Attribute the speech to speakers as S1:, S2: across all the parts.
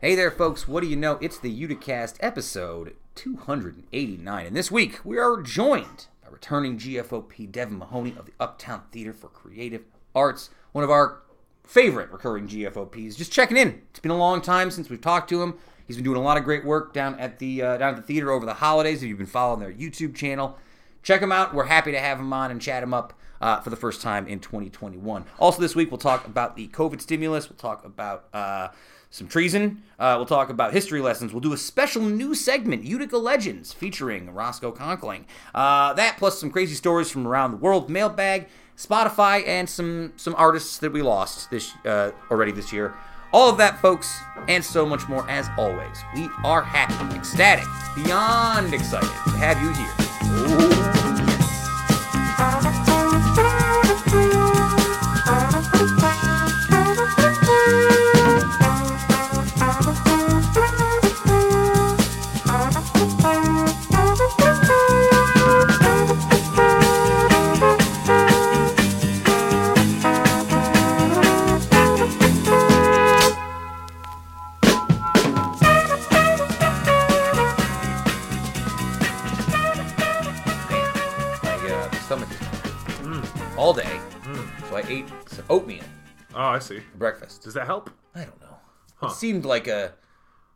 S1: Hey there, folks. What do you know? It's the Uticast episode 289. And this week, we are joined by returning GFOP Devin Mahoney of the Uptown Theater for Creative Arts, one of our favorite recurring GFOPs. Just checking in. It's been a long time since we've talked to him. He's been doing a lot of great work down at the uh, down at the theater over the holidays. If you've been following their YouTube channel, check him out. We're happy to have him on and chat him up uh, for the first time in 2021. Also, this week we'll talk about the COVID stimulus. We'll talk about uh, some treason. Uh, we'll talk about history lessons. We'll do a special new segment, Utica Legends, featuring Roscoe Conkling. Uh, that plus some crazy stories from around the world, mailbag, Spotify, and some some artists that we lost this uh, already this year. All of that, folks, and so much more. As always, we are happy, ecstatic, beyond excited to have you here. Oh,
S2: Oh, I see.
S1: breakfast.
S2: Does that help?
S1: I don't know.
S2: Huh.
S1: It seemed like a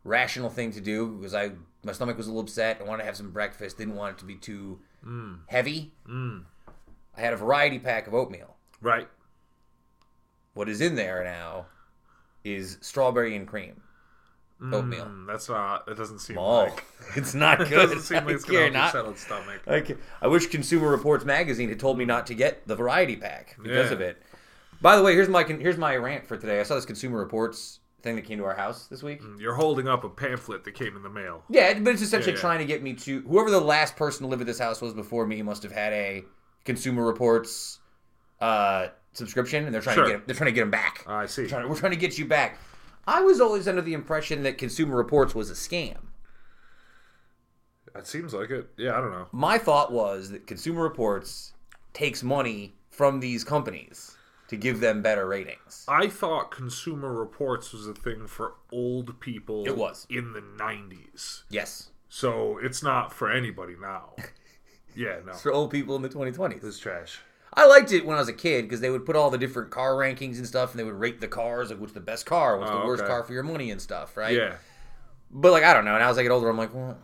S1: rational thing to do because I my stomach was a little upset. I wanted to have some breakfast. Didn't want it to be too heavy. I had a variety pack of oatmeal.
S2: Right.
S1: What is in there now is strawberry and cream oatmeal.
S2: Mm, that's not. That doesn't seem
S1: Oh,
S2: like.
S1: it's not
S2: It
S1: good.
S2: doesn't seem like it's help your
S1: not-
S2: settled stomach.
S1: I, I wish Consumer Reports magazine had told me not to get the variety pack because
S2: Yeah.
S1: of it. By the way, here's my here's my rant for today. I saw this Consumer Reports thing that came to our house this week.
S2: You're holding up a pamphlet that came in the mail.
S1: Yeah, but it's essentially
S2: Yeah, yeah.
S1: trying to get me to whoever the last person to live at this house was before me must have had a Consumer Reports uh, subscription, and they're trying
S2: Sure.
S1: to get they're trying to get them back.
S2: I see.
S1: Trying to- we're trying to get you back. I was always under the impression that Consumer Reports was a scam.
S2: It seems like it. Yeah, I don't know.
S1: My thought was that Consumer Reports takes money from these companies to give them better ratings.
S2: I thought Consumer Reports was a thing for old people.
S1: It was.
S2: in the '90s,
S1: Yes,
S2: so it's not for anybody now. yeah, no,
S1: for old people in the 2020s.
S2: it's trash.
S1: I liked it when I was a kid because they would put all the different car rankings and stuff, and they would rate the cars, like what's the best car, what's the
S2: Oh,
S1: worst
S2: okay.
S1: car for your money and stuff, right?
S2: Yeah,
S1: But like I don't know. And as I get older, I'm like, well,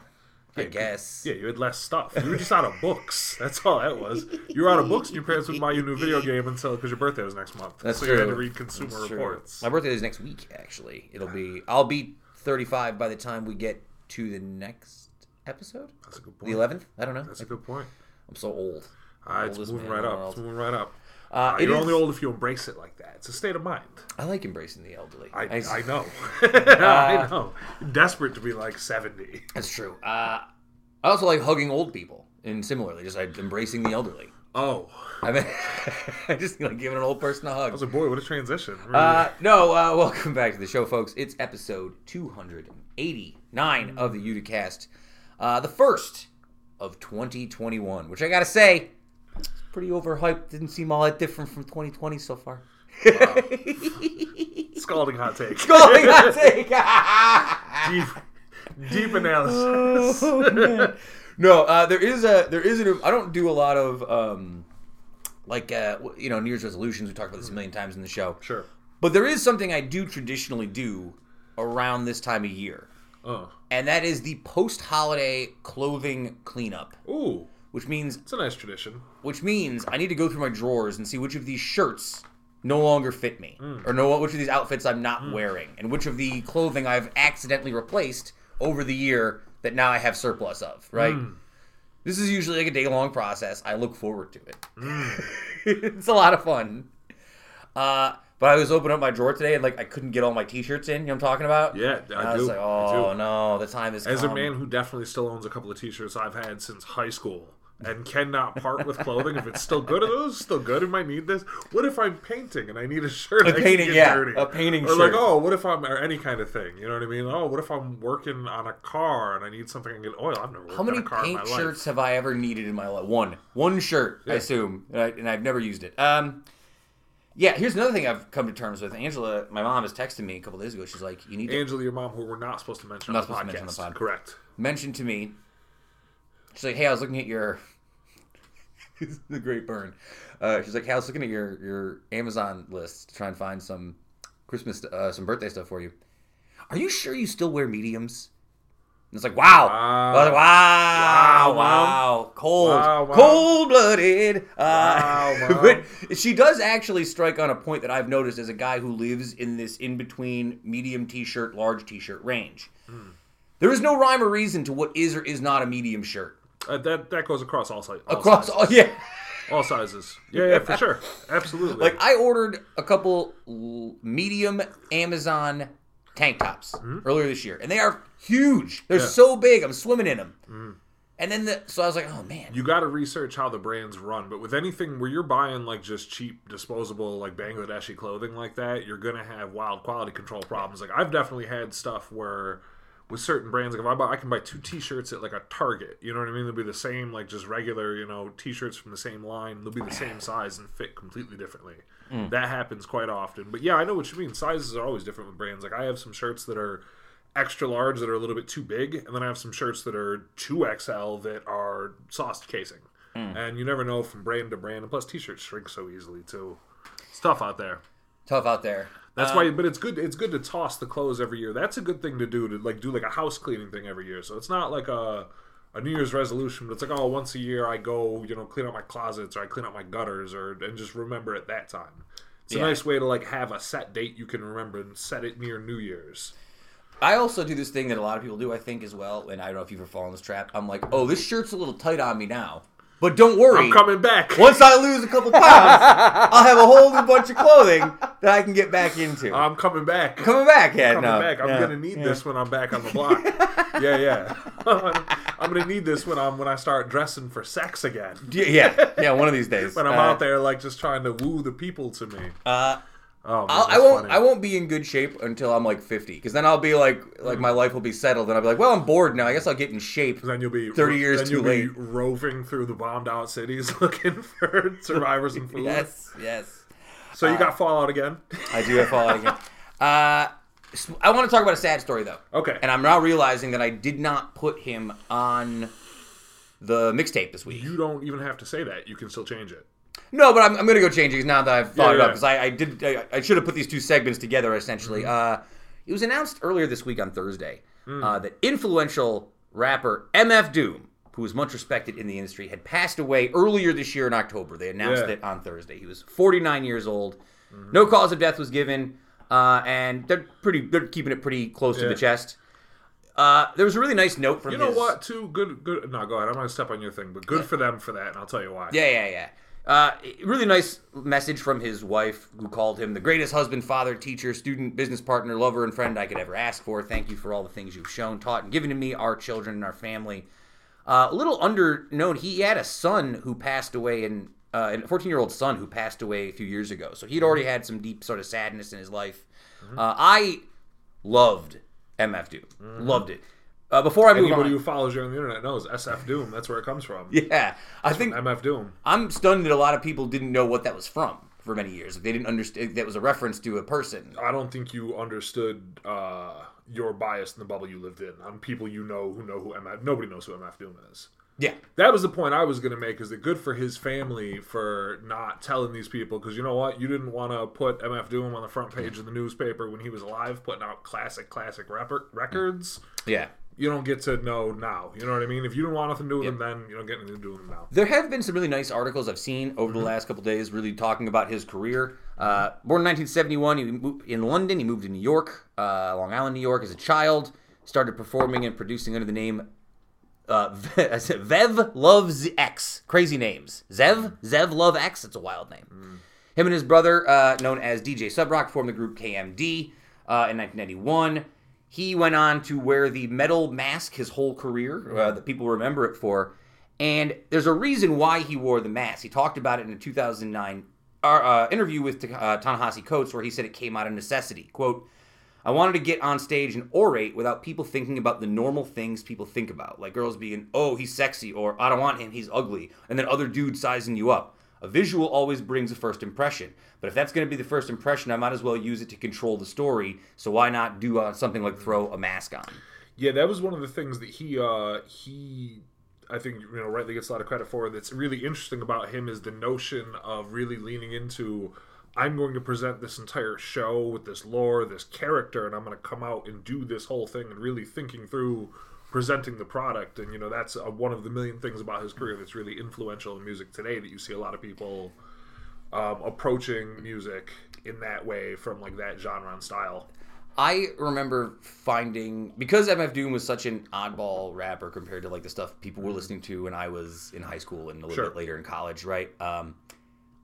S1: I
S2: Yeah,
S1: guess.
S2: yeah. You had less stuff. You were just out of books. That's all that was. You were out of books, and your parents would buy you a new video game until because your birthday was next month.
S1: That's
S2: so
S1: true.
S2: you had to read Consumer
S1: That's true.
S2: Reports.
S1: My birthday is next week. Actually, it'll be. I'll be 35 by the time we get to the next episode,
S2: That's a good point.
S1: the 11th. I don't know.
S2: That's a good point.
S1: I'm so old.
S2: Uh, it's moving right up. It's moving right up.
S1: Uh,
S2: Uh, you're
S1: is-
S2: only old if you embrace it like that. It's a state of mind.
S1: I like embracing the elderly.
S2: I,
S1: I-
S2: I know.
S1: Uh,
S2: I know. Desperate to be like 70.
S1: That's true. Uh, I also like hugging old people, and similarly, just like embracing the elderly.
S2: Oh.
S1: I mean, I just like giving an old person a hug.
S2: I was like, boy, what a transition. Really.
S1: Uh, no, uh, welcome back to the show, folks. It's episode 289 of the Uticast, uh, the first of 2021, which I gotta say, pretty overhyped. Didn't seem all that different from 2020 so far.
S2: Scalding hot take.
S1: Going on take.
S2: deep, deep analysis.
S1: Oh, no, uh, there is a there is an. I don't do a lot of um, like uh, you know New Year's resolutions. We talked about this a million times in the show.
S2: sure.
S1: But there is something I do traditionally do around this time of year,
S2: Oh.
S1: and that is the post-holiday clothing cleanup,
S2: Ooh.
S1: Which means
S2: It's a nice tradition.
S1: which means I need to go through my drawers and see which of these shirts no longer fit me, hmm. or know which of these outfits I'm not hmm. wearing, and which of the clothing I've accidentally replaced over the year that now I have surplus of. Right. Hmm. This is usually like a day long process. I look forward to it. it's a lot of fun. Uh, but I was opening up my drawer today and like I couldn't get all my t-shirts in. You know what I'm talking about?
S2: Yeah, I
S1: I, was
S2: do.
S1: like,
S2: I
S1: oh
S2: do.
S1: no, the time is
S2: As a man who definitely still owns a couple of t-shirts I've had since high school and cannot part with clothing if it's still good. Are those still good? I might need this. What if I'm painting and I need a shirt?
S1: A
S2: I can
S1: painting,
S2: get
S1: yeah,
S2: dirty?
S1: a painting
S2: or
S1: shirt.
S2: like, oh, what if I'm or any kind of thing? You know what I mean? Oh, what if I'm working on a car and I need something I can get oil? I've never worked
S1: How many
S2: on a car
S1: paint
S2: in my life.
S1: What shirts
S2: life.
S1: have I ever needed in my life? One, one shirt, I assume, and, I, and I've never used it. Um, Yeah, here's another thing I've come to terms with. Angela, my mom, has texted me a couple days ago. She's like, "You need to
S2: Angela, your mom, who we're not supposed to mention
S1: Not
S2: on the
S1: supposed
S2: podcast.
S1: to mention on the pod.
S2: Correct.
S1: mention to me." She's like, "Hey, I was looking at your." the great burn. Uh, she's like, "Hey, I was looking at your your Amazon list to try and find some Christmas, uh, some birthday stuff for you. Are you sure you still wear mediums?" And it's like, wow, like, wow,
S2: Wow,
S1: wow, cold,
S2: Wow, Mom.
S1: cold blooded. Uh,
S2: Wow,
S1: she does actually strike on a point that I've noticed as a guy who lives in this in between medium t-shirt, large t-shirt range.
S2: Hmm.
S1: There is no rhyme or reason to what is or is not a medium shirt
S2: Uh, that that goes across all, si- all
S1: across.
S2: sizes.
S1: All, yeah,
S2: all sizes. Yeah, yeah, for sure. Absolutely.
S1: like I ordered a couple medium Amazon tank tops earlier this year, and they are huge. They're
S2: Yeah.
S1: so big. I'm swimming in them. And then the so I was like, oh man,
S2: you got to research how the brands run, but with anything where you're buying like just cheap disposable like Bangladeshi clothing like that, you're gonna have wild quality control problems. Like I've definitely had stuff where with certain brands, like if I buy, I can buy two T-shirts at like a Target. You know what I mean? They'll be the same, like just regular, you know, T-shirts from the same line. They'll be the same size and fit completely differently. Mm. That happens quite often. But yeah, I know what you mean. Sizes are always different with brands. Like I have some shirts that are extra large that are a little bit too big, and then I have some shirts that are two XL that are sauced casing. Mm. And you never know from brand to brand. And plus, T-shirts shrink so easily too. Tough out there.
S1: tough out there.
S2: That's
S1: Um,
S2: why, but it's good. It's good to toss the clothes every year. That's a good thing to do to like do like a house cleaning thing every year. So it's not like a a New Year's resolution, but it's like oh, once a year I go, you know, clean out my closets or I clean out my gutters or and just remember at that time. It's a nice way to like have a set date you can remember and set it near New Year's.
S1: I also do this thing that a lot of people do, I think, as well. And I don't know if you've ever fallen this trap. I'm like, oh, this shirt's a little tight on me now, but don't worry.
S2: I'm coming back.
S1: Once I lose a couple pounds, I'll have a whole new bunch of clothing that I can get back into.
S2: I'm coming back.
S1: Coming back, yeah,
S2: coming
S1: no,
S2: back. I'm gonna need
S1: yeah.
S2: this when I'm back on the block. yeah, yeah. I'm gonna need this when I'm when I start dressing for sex again.
S1: Yeah, yeah, yeah, one of these days.
S2: When I'm
S1: Uh,
S2: out there like just trying to woo the people to me.
S1: Uh,
S2: Oh, man,
S1: I won't.
S2: funny.
S1: I won't be in good shape until I'm like 50, because then I'll be like, like my life will be settled, and I'll be like, well, I'm bored now. I guess I'll get in shape.
S2: Then you'll be
S1: 30 years
S2: then
S1: too
S2: you'll
S1: late.
S2: Be roving through the bombed out cities looking for survivors and food.
S1: Yes, yes.
S2: So you got Fallout again?
S1: I do have Fallout again. Uh, I want to talk about a sad story though.
S2: Okay.
S1: And I'm now realizing that I did not put him on the mixtape this week.
S2: You don't even have to say that. You can still change it.
S1: No, but I'm, I'm going to go change it now that I've thought
S2: Yeah,
S1: it up
S2: yeah.
S1: because I, I did. I, I should have put these two segments together essentially.
S2: Mm-hmm.
S1: Uh, it was announced earlier this week on Thursday
S2: Mm.
S1: uh, that influential rapper MF Doom, who is much respected in the industry, had passed away earlier this year in October. They announced
S2: Yeah.
S1: it on Thursday. He was 49 years old.
S2: Mm-hmm.
S1: No cause of death was given, uh, and they're pretty. They're keeping it pretty close to the chest. Uh, there was a really nice note from
S2: You know
S1: his-
S2: what? Too good. Good. No, go ahead. I'm gonna step on your thing, but good for them for that, and I'll tell you why.
S1: Yeah, yeah, yeah. Uh, really nice message from his wife, who called him the greatest husband, father, teacher, student, business partner, lover, and friend I could ever ask for. Thank you for all the things you've shown, taught, and given to me, our children, and our family. Uh, a little underknown, he had a son who passed away, and uh, a 14 year old son who passed away a few years ago. So he'd already had some deep sort of sadness in his life. Uh, I loved MF Doom. Loved it. Uh, before I move
S2: Anybody
S1: on,
S2: who follows you on the internet knows SF Doom. That's where it comes from.
S1: yeah, I think
S2: MF Doom.
S1: I'm stunned that a lot of people didn't know what that was from for many years. They didn't understand that was a reference to a person.
S2: I don't think you understood uh, your bias in the bubble you lived in. On people you know who know who MF. Nobody knows who MF Doom is.
S1: Yeah,
S2: That was the point I was going to make. Is it good for his family for not telling these people? Because you know what, you didn't want to put MF Doom on the front page of the newspaper when he was alive, putting out classic, classic rapper records.
S1: yeah.
S2: You don't get to know now. You know what I mean? If you don't want nothing to do with him then, you don't get anything to do with him now.
S1: There have been some really nice articles I've seen over the last couple days, really talking about his career. Uh, born in 1971, he moved in London. He moved to New York, uh, Long Island, New York, as a child. Started performing and producing under the name uh, Vev Loves X. Crazy names. Zev Zev Love X. It's a wild name. Him and his brother, uh, known as DJ Subroc, formed the group KMD uh, in 1991. He went on to wear the metal mask his whole career, uh, that people remember it for. And there's a reason why he wore the mask. He talked about it in a 2009 uh, uh, interview with uh, Ta-Nehisi Coates, where he said it came out of necessity. Quote, I wanted to get on stage and orate without people thinking about the normal things people think about, like girls being, oh, he's sexy, or I don't want him, he's ugly, and then other dudes sizing you up. A visual always brings a first impression, but if that's going to be the first impression, I might as well use it to control the story. So why not do uh, something like throw a mask on?
S2: Yeah, that was one of the things that he uh he I think you know rightly gets a lot of credit for. That's really interesting about him is the notion of really leaning into I'm going to present this entire show with this lore, this character, and I'm going to come out and do this whole thing and really thinking through presenting the product. And you know that's uh one of the million things about his career that's really influential in music today. That you see a lot of people um, approaching music in that way from like that genre and style.
S1: I remember finding because MF Doom was such an oddball rapper compared to like the stuff people were listening to when I was in high school and a little
S2: Sure.
S1: bit later in college, right? Um,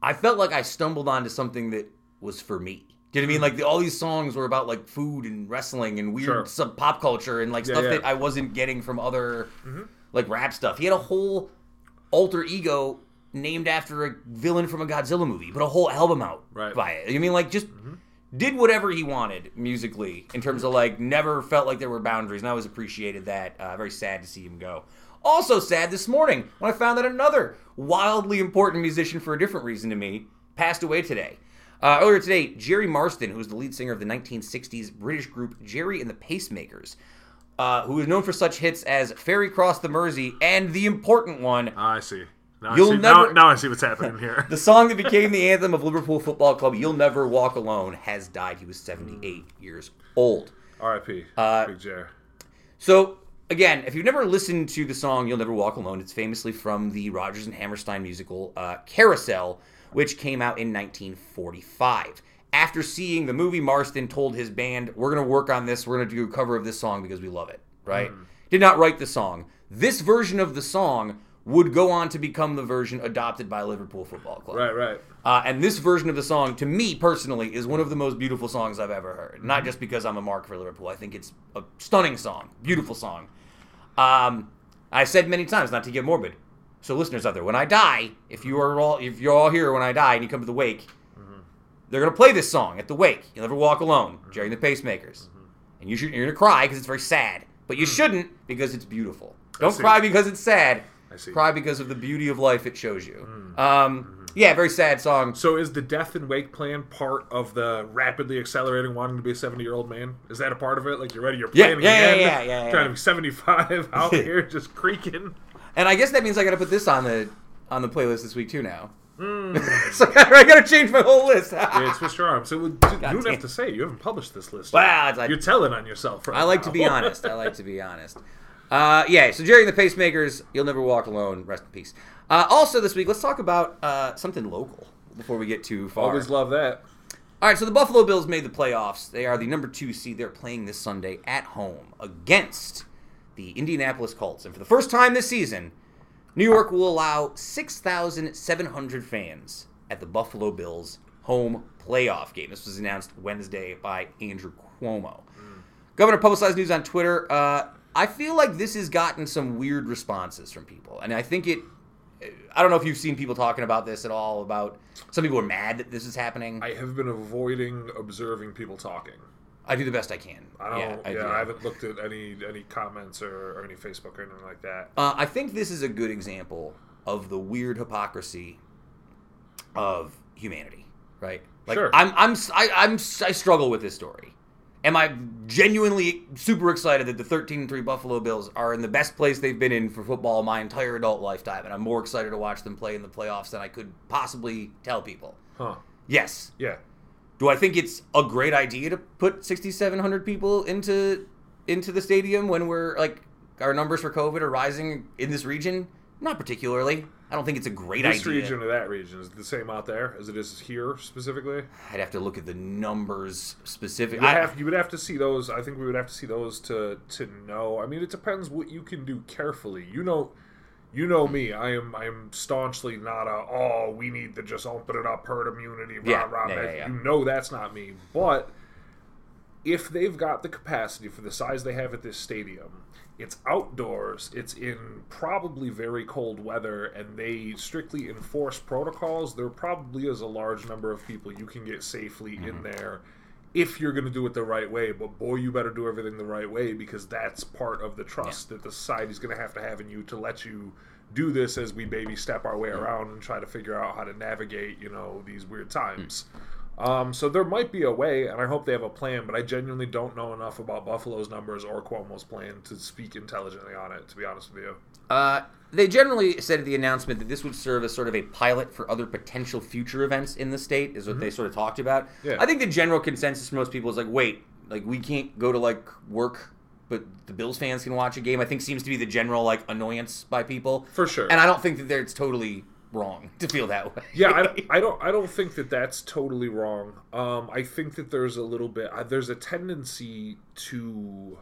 S1: I felt like I stumbled onto something that was for me. Do you know what I mean? Mm-hmm. Like the, all these songs were about like food and wrestling and weird
S2: Sure.
S1: sub pop culture and like
S2: Yeah,
S1: stuff
S2: yeah.
S1: that I wasn't getting from other mm-hmm. like rap stuff. He had a whole alter ego named after a villain from a Godzilla movie, but a whole album out
S2: Right.
S1: by it. I mean, like just mm-hmm. did whatever he wanted musically in terms of like never felt like there were boundaries, and I always appreciated that. Uh, very sad to see him go. Also sad this morning when I found that another wildly important musician for a different reason to me passed away today. Uh, earlier today, Gerry Marsden, who was the lead singer of the 1960s British group Gerry and the Pacemakers, uh, who is known for such hits as "Ferry Cross the Mersey" and the important one,
S2: I see. Now
S1: You'll
S2: I see,
S1: never-
S2: now, now I see what's happening here.
S1: the song that became the anthem of Liverpool Football Club, "You'll Never Walk Alone," has died. He was 78 years old.
S2: R.I.P.
S1: Uh,
S2: Big J.
S1: So again, if you've never listened to the song "You'll Never Walk Alone," it's famously from the Rodgers and Hammerstein musical uh, Carousel, which came out in 1945. After seeing the movie, Marsden told his band, "We're going to work on this. We're going to do a cover of this song because we love it." Right? Did not write the song. This version of the song would go on to become the version adopted by Liverpool Football Club.
S2: Right, right.
S1: Uh, and this version of the song, to me personally, is one of the most beautiful songs I've ever heard. Not just because I'm a mark for Liverpool. I think it's a stunning song, beautiful song. Um, I said many times not to get morbid. So listeners out there, when I die, if you are all if you're all here when I die and you come to the wake, mm-hmm. they're gonna play this song at the wake. You'll never walk alone, mm-hmm. Gerry and the Pacemakers, mm-hmm. and you should, you're gonna cry because it's very sad, but you mm. shouldn't because it's beautiful. Don't cry because it's sad.
S2: I see.
S1: Cry because of the beauty of life it shows you. Mm. Um, yeah, very sad song.
S2: So is the death and wake plan part of the rapidly accelerating wanting to be a 70 year old man? Is that a part of it? Like you're ready, you're
S1: Yeah,
S2: planning
S1: yeah, yeah, yeah, yeah, yeah.
S2: trying to be 75 out here just creaking.
S1: And I guess that means I got to put this on the on the playlist this week too now. so I got to change my whole list.
S2: Yeah, twist your arm. So you don't
S1: damn.
S2: have to say it. You haven't published this list.
S1: Wow, it's like-
S2: You're telling on yourself. Right
S1: I like to be honest. I like to be honest. Uh, yeah, so Gerry and the Pacemakers, You'll Never Walk Alone, rest in peace. Uh, also this week, let's talk about uh, something local before we get too far.
S2: Always love that.
S1: All right, so the Buffalo Bills made the playoffs. They are the number two seed. They're playing this Sunday at home against the Indianapolis Colts. And for the first time this season, New York will allow 6,700 fans at the Buffalo Bills home playoff game. This was announced Wednesday by Andrew Cuomo. Governor publicized news on Twitter. Uh, I feel like this has gotten some weird responses from people, and I think it. I don't know if you've seen people talking about this at all. About some people are mad that this is happening.
S2: I have been avoiding observing people talking.
S1: I do the best I can.
S2: I don't.
S1: Yeah,
S2: Yeah,
S1: I, do.
S2: I haven't looked at any any comments or, or any Facebook or anything like that.
S1: Uh, I think this is a good example of the weird hypocrisy of humanity, right? Like
S2: Sure.
S1: I'm, I'm, I, I'm, I struggle with this story. Am I genuinely super excited that the 13-3 Buffalo Bills are in the best place they've been in for football my entire adult lifetime, and I'm more excited to watch them play in the playoffs than I could possibly tell people?
S2: Huh?
S1: Yes.
S2: Yeah.
S1: Do I think it's a great idea to put 6,700 people into into the stadium when we're like our numbers for COVID are rising in this region? Not particularly. I don't think it's a great
S2: This
S1: idea.
S2: This region or that region is it the same out there as it is here specifically.
S1: I'd have to look at the numbers specific.
S2: You,
S1: I,
S2: have, you would have to see those. I think we would have to see those to to know. I mean, it depends what you can do carefully. You know, you know me. I am I am staunchly not a oh we need to just open it up herd immunity. Rah,
S1: Yeah,
S2: rah,
S1: yeah, yeah.
S2: You know that's not me. But if they've got the capacity for the size they have at this stadium, it's outdoors, it's in probably very cold weather, and they strictly enforce protocols, there probably is a large number of people you can get safely
S1: Mm-hmm.
S2: in there if you're going to do it the right way. But boy, you better do everything the right way because that's part of the trust that the society's going to have to have in you to let you do this as we baby step our way around and try to figure out how to navigate, you know, these weird times. Um, so there might be a way, and I hope they have a plan, but I genuinely don't know enough about Buffalo's numbers or Cuomo's plan to speak intelligently on it, to be honest with you.
S1: Uh, they generally said at the announcement that this would serve as sort of a pilot for other potential future events in the state, is what they sort of talked about.
S2: Mm-hmm. Yeah.
S1: I think the general consensus for most people is like, wait, like we can't go to like work, but the Bills fans can watch a game. I think seems to be the general like annoyance by people.
S2: For sure.
S1: And I don't think that it's totally wrong to feel that way.
S2: yeah, I, I don't I don't think that that's totally wrong. Um, I think that there's a little bit uh, there's a tendency to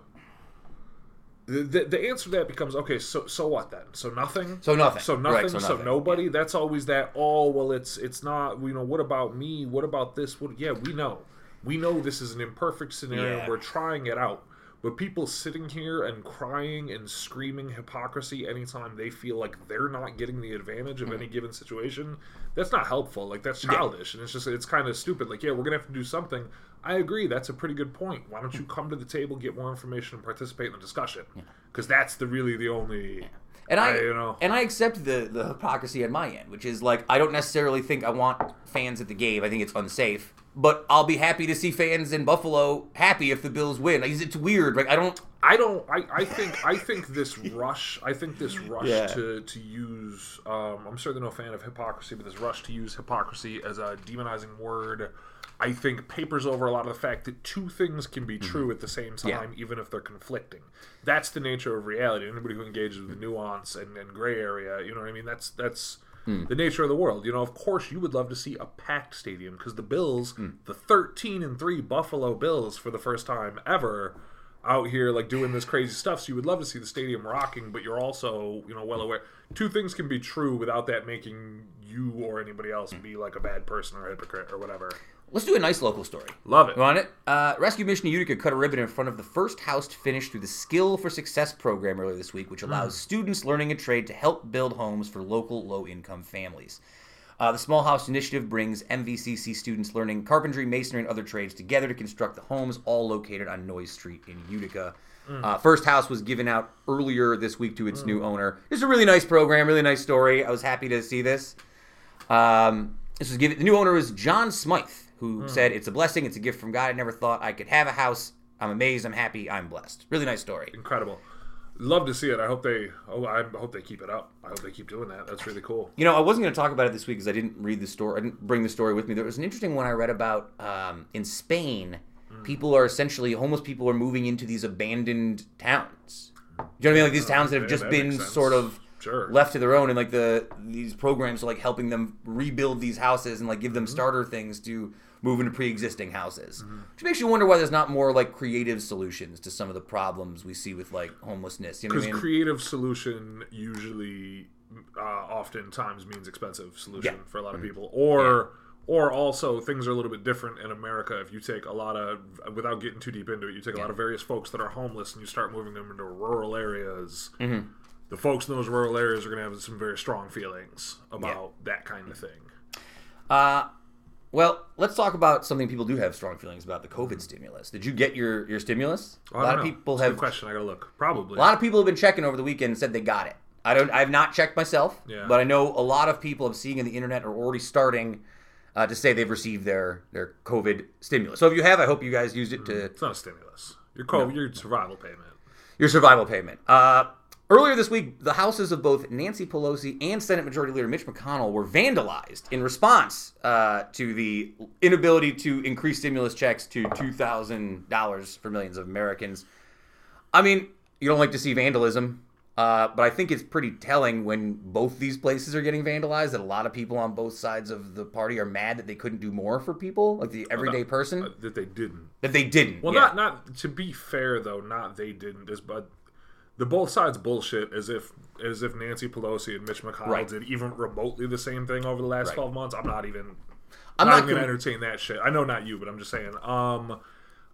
S2: the, the, answer to that becomes okay. So so what then? So nothing.
S1: So nothing.
S2: So nothing.
S1: so
S2: so,
S1: nothing.
S2: nobody. That's always that. Oh well, it's it's not. You know what about me? What about this? What? Yeah, we know. We know this is an imperfect scenario.
S1: Yeah.
S2: We're trying it out. But people sitting here and crying and screaming hypocrisy anytime they feel like they're not getting the advantage of mm-hmm. any given situation, that's not helpful. Like that's childish, and it's just it's kind of stupid. Like, yeah, we're gonna have to do something. I agree. That's a pretty good point. Why don't you come to the table, get more information, and participate in the discussion? Because that's the really the only.
S1: And I,
S2: I, you know.
S1: and I accept the the hypocrisy on my end, which is like I don't necessarily think I want fans at the game. I think it's unsafe, but I'll be happy to see fans in Buffalo happy if the Bills win. Like, it's weird. Like I don't.
S2: I don't. I, I think. I think this rush. I think this rush
S1: Yeah.
S2: to to use. Um, I'm certainly no fan of hypocrisy, but this rush to use hypocrisy as a demonizing word, I think papers over a lot of the fact that two things can be true at the same time,
S1: Mm-hmm. Yeah.
S2: even if they're conflicting. That's the nature of reality. Anybody who engages with the nuance and, and gray area, you know what I mean. That's that's.
S1: Hmm.
S2: The nature of the world, you know. Of course, you would love to see a packed stadium because the Bills,
S1: Hmm.
S2: the thirteen and three Buffalo Bills, for the first time ever, out here like doing this crazy stuff. So you would love to see the stadium rocking, but you're also, you know, well aware. Two things can be true without that making you or anybody else be like a bad person or a hypocrite or whatever.
S1: Let's do a nice local story.
S2: Love it.
S1: You want it? Uh, Rescue Mission Utica cut a ribbon in front of the first house to finish through the Skill for Success program earlier this week, which allows students learning a trade to help build homes for local low income families. Uh, the Small House Initiative brings MVCC students learning carpentry, masonry, and other trades together to construct the homes, all located on Noyes Street in Utica. Uh, first house was given out earlier this week to its new owner. It's a really nice program, really nice story. I was happy to see this. Um, this was given. The new owner is John Smythe, who said, "It's a blessing. It's a gift from God. I never thought I could have a house. I'm amazed. I'm happy. I'm blessed." Really nice story.
S2: Incredible. Love to see it. I hope they. Oh, I hope they keep it up. I hope they keep doing that. That's really cool.
S1: You know, I wasn't going to talk about it this week because I didn't read the story. I didn't bring the story with me. There was an interesting one I read about um, in Spain. People are essentially homeless. People are moving into these abandoned towns. Do you know what I mean? Like these towns that have
S2: Yeah,
S1: just
S2: that
S1: been sort of
S2: Sure.
S1: left to their own, and like the these programs are like helping them rebuild these houses and like give them
S2: Mm-hmm.
S1: starter things to move into pre-existing houses. Which makes you wonder why there's not more like creative solutions to some of the problems we see with like homelessness. You know what I
S2: Because
S1: mean?
S2: creative solution usually, uh, oftentimes means expensive solution
S1: Yeah.
S2: for a lot of people, or or also things are a little bit different in America. If you take a lot of, without getting too deep into it, you take a lot of various folks that are homeless and you start moving them into rural areas.
S1: Mm-hmm.
S2: The folks in those rural areas are going to have some very strong feelings about that kind of thing.
S1: Uh, well, let's talk about something people do have strong feelings about: the COVID stimulus. Did you get your your stimulus?
S2: I
S1: a lot of people
S2: It's a good
S1: have.
S2: question. I got to look. Probably.
S1: A lot of people have been checking over the weekend and said they got it. I don't. I've not checked myself,
S2: Yeah.
S1: but I know a lot of people I'm seeing on the internet are already starting uh, to say they've received their their COVID stimulus. So if you have, I hope you guys used it to
S2: it's not a stimulus. Your co- your survival payment.
S1: your survival payment. Uh, earlier this week, the houses of both Nancy Pelosi and Senate Majority Leader Mitch McConnell were vandalized in response uh, to the inability to increase stimulus checks to two thousand dollars for millions of Americans. I mean, you don't like to see vandalism. Uh, but I think it's pretty telling when both these places are getting vandalized that a lot of people on both sides of the party are mad that they couldn't do more for people, like the everyday person,
S2: Uh, that they didn't.
S1: that they didn't.
S2: Well,
S1: yeah.
S2: not not to be fair though, not they didn't. Is but the both sides bullshit as if as if Nancy Pelosi and Mitch McConnell
S1: Right.
S2: did even remotely the same thing over the last
S1: Right.
S2: twelve months. I'm not even.
S1: I'm not
S2: not, even gonna entertain that shit. I know not you, but I'm just saying. Um,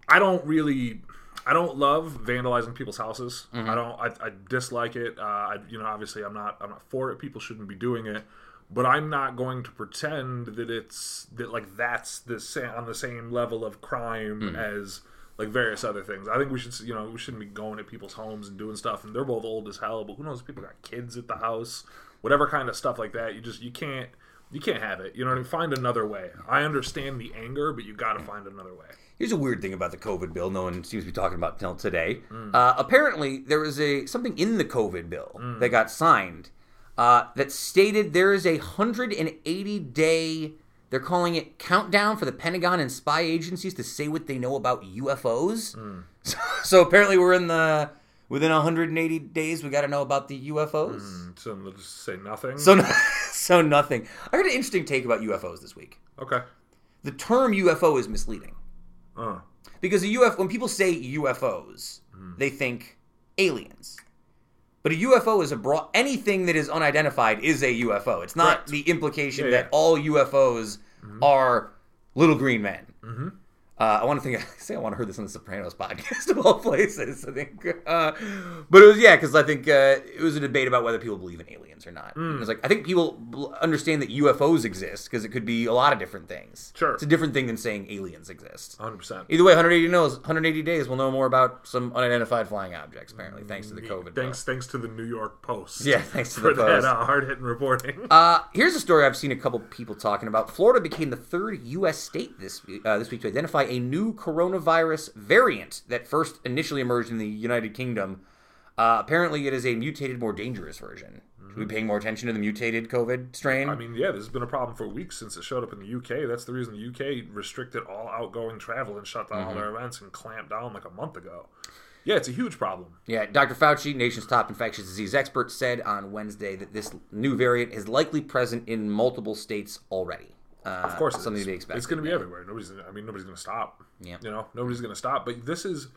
S2: I don't really. I don't love vandalizing people's houses.
S1: Mm-hmm.
S2: I don't. I, I dislike it. Uh, I, you know, obviously, I'm not. I'm not for it. People shouldn't be doing it. But I'm not going to pretend that it's that like that's the sa- on the same level of crime
S1: Mm.
S2: as like various other things. I think we should, you know, we shouldn't be going to people's homes and doing stuff. And they're both old as hell, but who knows? People got kids at the house, whatever kind of stuff like that. You just you can't you can't have it. You know what I mean? Find another way. I understand the anger, but you got to find another way.
S1: Here's a weird thing about the COVID bill. No one seems to be talking about until today. Uh, apparently, there was a something in the COVID bill that got signed uh, that stated there is a 180 day. They're calling it countdown for the Pentagon and spy agencies to say what they know about UFOs. So, so apparently, we're in the within 180 days. We got to know about the UFOs.
S2: So let's just say nothing.
S1: So, no- so nothing. I heard an interesting take about UFOs this week.
S2: okay.
S1: The term UFO is misleading.
S2: Uh,
S1: Because a UFO, when people say UFOs,
S2: Hmm.
S1: they think aliens. But a UFO is a broad anything that is unidentified is a UFO. It's not
S2: Correct.
S1: the implication
S2: Yeah,
S1: that
S2: yeah. Mm-hmm.
S1: all UFOs are little green men. Mm-hmm. Uh, I want to think. I say I want to hear this on the Sopranos podcast of all places. I think, uh, but it was yeah, because I think uh, it was a debate about whether people believe in aliens or not.
S2: Hmm.
S1: It was like I think people bl- understand that UFOs exist because it could be a lot of different things.
S2: Sure.
S1: it's a different thing than saying aliens exist.
S2: 100%.
S1: Either way, 180 knows 180 days. We'll know more about some unidentified flying objects. Apparently, thanks to the COVID.
S2: Thanks, thanks to the New York Post.
S1: Yeah, thanks to
S2: for
S1: the
S2: that
S1: post.
S2: uh, hard hitting reporting.
S1: Uh, here's a story I've seen a couple people talking about. Florida became the third U.S. state this uh, this week to identify a new coronavirus variant that first initially emerged in the United Kingdom. Uh, apparently, it is a mutated, more dangerous version. Should we paying more attention to the mutated COVID strain?
S2: I mean, yeah, this has been a problem for weeks since it showed up in the UK. That's the reason the UK restricted all outgoing travel and shut down
S1: Mm-hmm.
S2: all their events and clamped down like a month ago. Yeah, it's a huge problem.
S1: Yeah, Dr. Fauci, nation's top infectious disease expert, said on Wednesday that this new variant is likely present in multiple states already. Uh,
S2: Of course,
S1: something to be expected.
S2: It's going to be everywhere. Nobody's. I mean, nobody's going to stop.
S1: Yeah.
S2: You know, nobody's going to stop. But this is.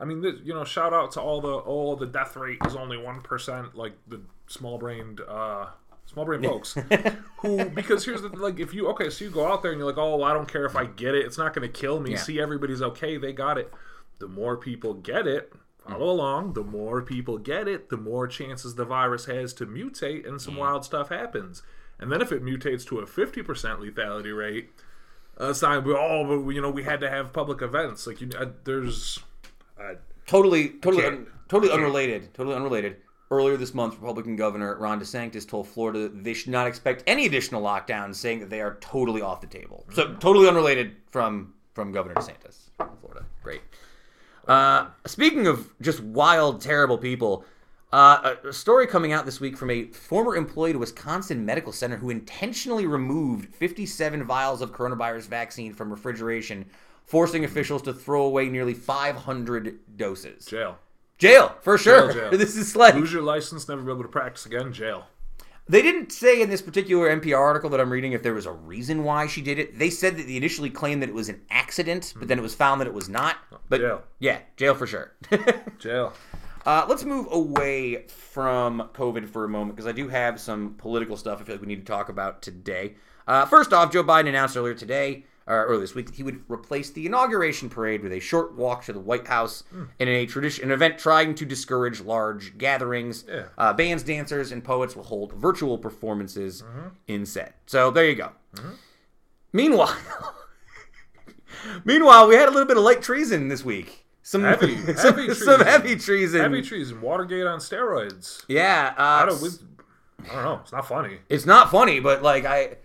S2: I mean, this, you know, shout out to all the all the death rate is only one percent. Like the small brained. uh Small brain folks, who because here's the like if you okay so you go out there and you're like oh well, I don't care if I get it it's not going to kill me
S1: Yeah.
S2: see everybody's okay they got it the more people get it follow along the more people get it the more chances the virus has to mutate and some wild stuff happens and then if it mutates to a 50% lethality rate uh, it's not oh but we- you know we had to have public events like you uh, there's uh,
S1: Totally, totally, un, totally unrelated. Totally unrelated. Earlier this month, Republican Governor Ron DeSantis told Florida that they should not expect any additional lockdowns, saying that they are totally off the table. So totally unrelated from from Governor DeSantis, Florida. Great. Uh, speaking of just wild, terrible people, uh, a- story coming out this week from a former employee a Wisconsin Medical Center who intentionally removed 57 vials of coronavirus vaccine from refrigeration, forcing officials to throw away nearly 500 doses.
S2: jail
S1: Jail, for sure.
S2: jail.
S1: This is like
S2: lose your license never be able to practice again jail
S1: they didn't say in this particular NPR article that I'm reading if there was a reason why she did it. They said that they initially claimed that it was an accident, but then it was found that it was not. But
S2: Jail.
S1: yeah, jail for sure.
S2: jail
S1: uh, let's move away from COVID for a moment because I do have some political stuff I feel like we need to talk about today. Uh, first off, Joe Biden announced earlier today, or earlier this week, that he would replace the inauguration parade with a short walk to the White House in a tradition, an event trying to discourage large gatherings.
S2: Yeah.
S1: Uh, bands, dancers, and poets will hold virtual performances instead. So there you go. Meanwhile, meanwhile, we had a little bit of light treason this week. Some
S2: Heavy-
S1: some,
S2: heavy
S1: some
S2: treason.
S1: heavy treason.
S2: heavy treason watergate on steroids
S1: Yeah, uh,
S2: I don't, we, I don't know. It's not funny.
S1: it's not funny, but like I,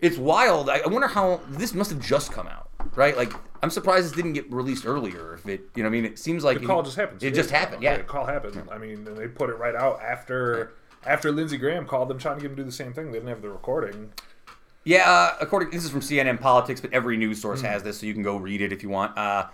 S1: it's wild. I, I wonder how this must have just come out, right? Like I'm surprised this didn't get released earlier. If it, you know, I mean, it seems like
S2: The call just happened.
S1: It just happened, yeah.
S2: The call happened. I mean, they put it right out after after Lindsey Graham called them trying to get them to do the same thing. They didn't have the recording.
S1: Yeah, uh, according this is from CNN Politics, but every news source has this, so you can go read it if you want. Uh,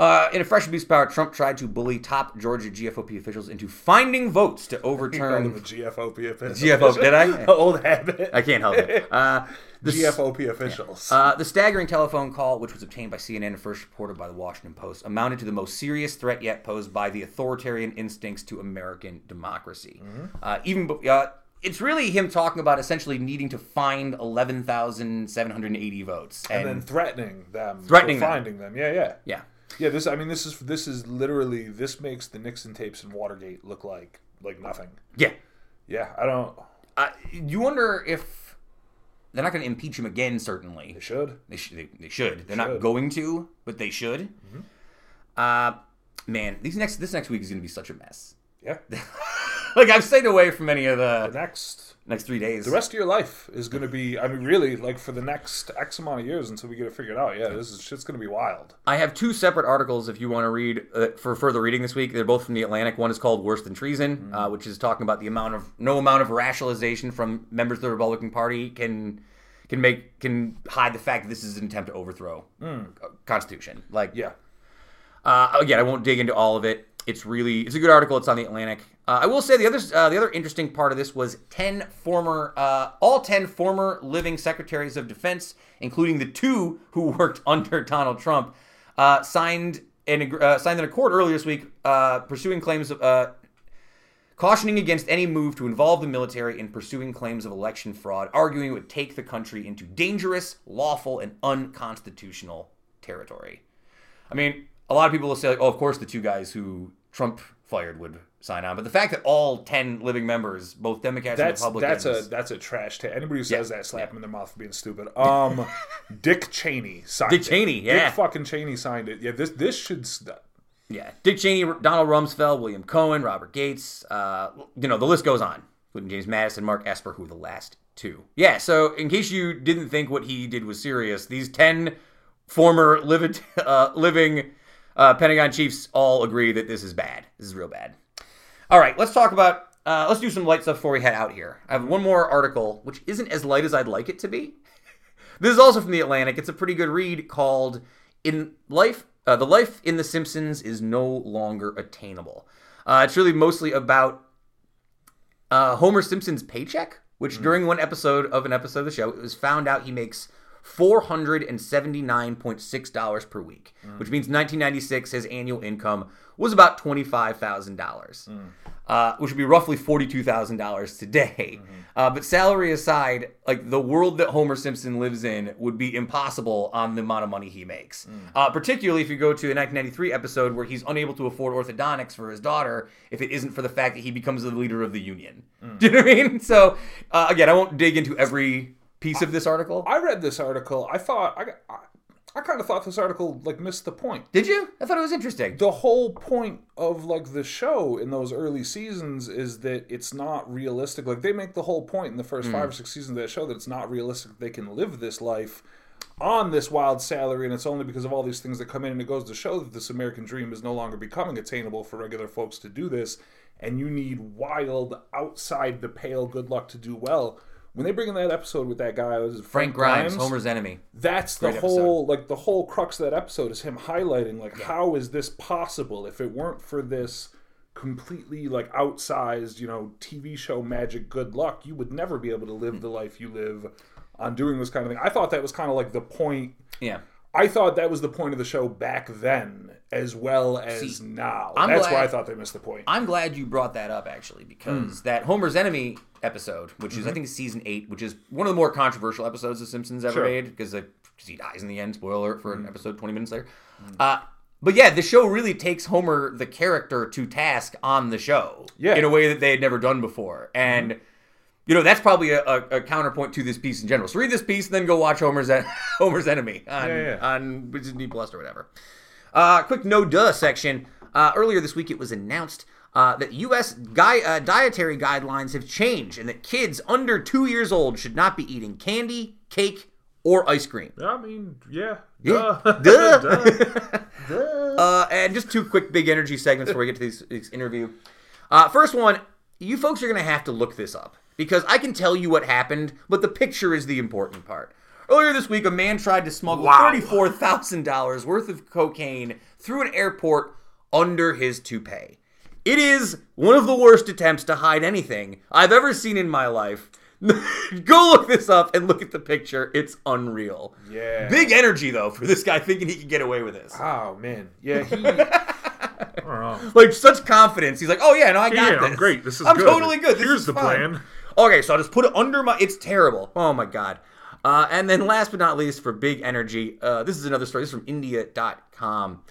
S1: uh, in a fresh abuse of power, Trump tried to bully top Georgia GFOP officials into finding votes to overturn.
S2: a GFOP official.
S1: GFO, did I?
S2: Old habit.
S1: I can't help it. Uh, the,
S2: GFOP officials.
S1: Uh, the staggering telephone call, which was obtained by CNN and first reported by the Washington Post, amounted to the most serious threat yet posed by the authoritarian instincts to American democracy. Uh, even uh, it's really him talking about essentially needing to find eleven thousand seven hundred eighty votes, and,
S2: and then threatening them,
S1: Threatening them.
S2: finding them. Yeah, yeah,
S1: yeah,
S2: yeah. This, I mean, this is this is literally this makes the Nixon tapes and Watergate look like like nothing.
S1: yeah.
S2: Yeah, I don't.
S1: Uh, you wonder if they're not going to impeach him again. Certainly,
S2: They should.
S1: They, sh- they, they should. They're not
S2: should.
S1: going to, but they should. Uh, man, these next this next week is going to be such a mess.
S2: Yeah.
S1: like I've stayed away from any of the
S2: The next
S1: next three days.
S2: the rest of your life is going to be I mean really like for the next X amount of years until we get it figured out. Yeah, this is shit's going to be wild.
S1: I have two separate articles if you want to read uh, for further reading this week. They're both from the Atlantic. One is called "Worse Than Treason," uh, which is talking about the amount of no amount of rationalization from members of the Republican Party can can make can hide the fact that this is an attempt to overthrow uh, Constitution. Like,
S2: Yeah.
S1: uh, again, I won't dig into all of it. It's really it's a good article. It's on the Atlantic. Uh, I will say the other uh, the other interesting part of this was ten former uh, all ten former living secretaries of defense, including the two who worked under Donald Trump, uh, signed an uh, signed an accord earlier this week uh, pursuing claims of. Cautioning against any move to involve the military in pursuing claims of election fraud, arguing it would take the country into dangerous, lawful, and unconstitutional territory. I mean, a lot of people will say, like, oh, of course the two guys who Trump fired would sign on. But the fact that all 10 living members, both Democrats
S2: That's
S1: and Republicans.
S2: that's a that's a trash take. Anybody who says
S1: Yeah,
S2: that, slap them in their mouth for being stupid. Um, Dick Cheney signed it.
S1: Dick
S2: it.
S1: Cheney, yeah.
S2: Dick fucking Cheney signed it. Yeah, this this should. St-
S1: Yeah, Dick Cheney, Donald Rumsfeld, William Cohen, Robert Gates. Uh, you know, the list goes on. Including James Mattis, Mark Esper, who were the last two. Yeah. So, in case you didn't think what he did was serious, these ten former living uh, living uh, Pentagon chiefs all agree that this is bad. This is real bad. All right, let's talk about. Uh, let's do some light stuff before we head out here. I have one more article, which isn't as light as I'd like it to be. This is also from the Atlantic. It's a pretty good read called "In Life." Uh, the life in The Simpsons is no longer attainable. Uh, it's really mostly about uh, Homer Simpson's paycheck, which during one episode of an episode of the show, it was found out he makes four hundred and seventy nine point six dollars per week, which means nineteen ninety six his annual income was about twenty five thousand dollars, uh, which would be roughly forty two thousand dollars today. Uh, but salary aside, like the world that Homer Simpson lives in would be impossible on the amount of money he makes. Uh, particularly if you go to a 1993 episode where he's unable to afford orthodontics for his daughter if it isn't for the fact that he becomes the leader of the union. Do you know what I mean? So uh, again, I won't dig into every piece of this article.
S2: I read this article. I thought I I, I kind of thought this article like missed the point.
S1: Did you? I thought it was interesting.
S2: the whole point of like the show in those early seasons is that it's not realistic. Like they make the whole point in the first hmm. five or six seasons of that show that it's not realistic they can live this life on this wild salary and it's only because of all these things that come in and it goes to show that this American dream is no longer becoming attainable for regular folks to do this and you need wild outside the pale good luck to do well. When they bring in that episode with that guy, was it
S1: Frank Grimes, Homer's enemy.
S2: that's the
S1: Great
S2: whole like the whole crux of that episode is him highlighting like how is this possible if it weren't for this completely like outsized you know tv show magic good luck you would never be able to live hmm. the life you live on doing this kind of thing. I thought that was kind of like the point
S1: Yeah.
S2: i thought that was the point of the show back then as well as
S1: See,
S2: now
S1: I'm
S2: that's
S1: glad-
S2: why i thought they missed the point
S1: I'm glad you brought that up actually because hmm. that Homer's Enemy episode, which is I mm-hmm. think season eight, which is one of the more controversial episodes the Simpsons ever
S2: Sure.
S1: made because he dies in the end. Spoiler alert for an episode twenty minutes later. Hmm. Uh, but yeah, the show really takes Homer the character to task on the show
S2: Yeah.
S1: in a way that they had never done before, and. You know that's probably a, a, a counterpoint to this piece in general. So read this piece, and then go watch Homer's En- Homer's Enemy on
S2: Yeah, yeah.
S1: on Disney Plus or whatever. Uh, quick no duh section. Uh, earlier this week, it was announced uh, that U.S. Gui- uh, dietary guidelines have changed, and that kids under two years old should not be eating candy, cake, or ice cream.
S2: i mean yeah
S1: Yeah.
S2: duh.
S1: Duh. Uh, and just two quick big energy segments before we get to this, this interview. Uh, first one, you folks are going to have to look this up because I can tell you what happened, but the picture is the important part. Earlier this week, a man tried to smuggle
S2: Wow.
S1: $34,000 worth of cocaine through an airport under his toupee. It is one of the worst attempts to hide anything I've ever seen in my life. Go look this up and look at the picture. It's unreal.
S2: Yeah.
S1: Big energy, though, for this guy thinking he could get away with this.
S2: oh man yeah he i know oh.
S1: like such confidence. He's like, "Oh yeah, no, I got
S2: Yeah,
S1: this.
S2: I'm great. This is
S1: I'm
S2: good.
S1: totally good. This
S2: Here's the
S1: fine."
S2: plan.
S1: Okay, so I'll just put it under my. It's terrible. Oh my god. Uh, and then last but not least, for big energy, uh, this is another story. This is from India.com.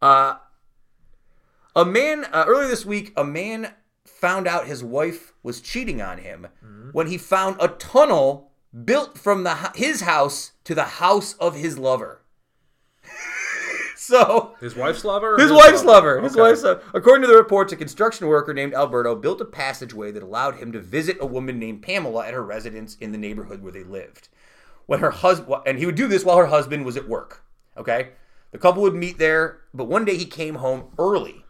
S1: Uh, a man uh, earlier this week, a man found out his wife was cheating on him when he found a tunnel built from the his house to the house of his lover. so
S2: His wife's lover. or
S1: his wife's lover. His
S2: Okay.
S1: wife's lover. According to the reports, a construction worker named Alberto built a passageway that allowed him to visit a woman named Pamela at her residence in the neighborhood where they lived. When her husband and he would do this while her husband was at work. Okay, the couple would meet there, but one day he came home early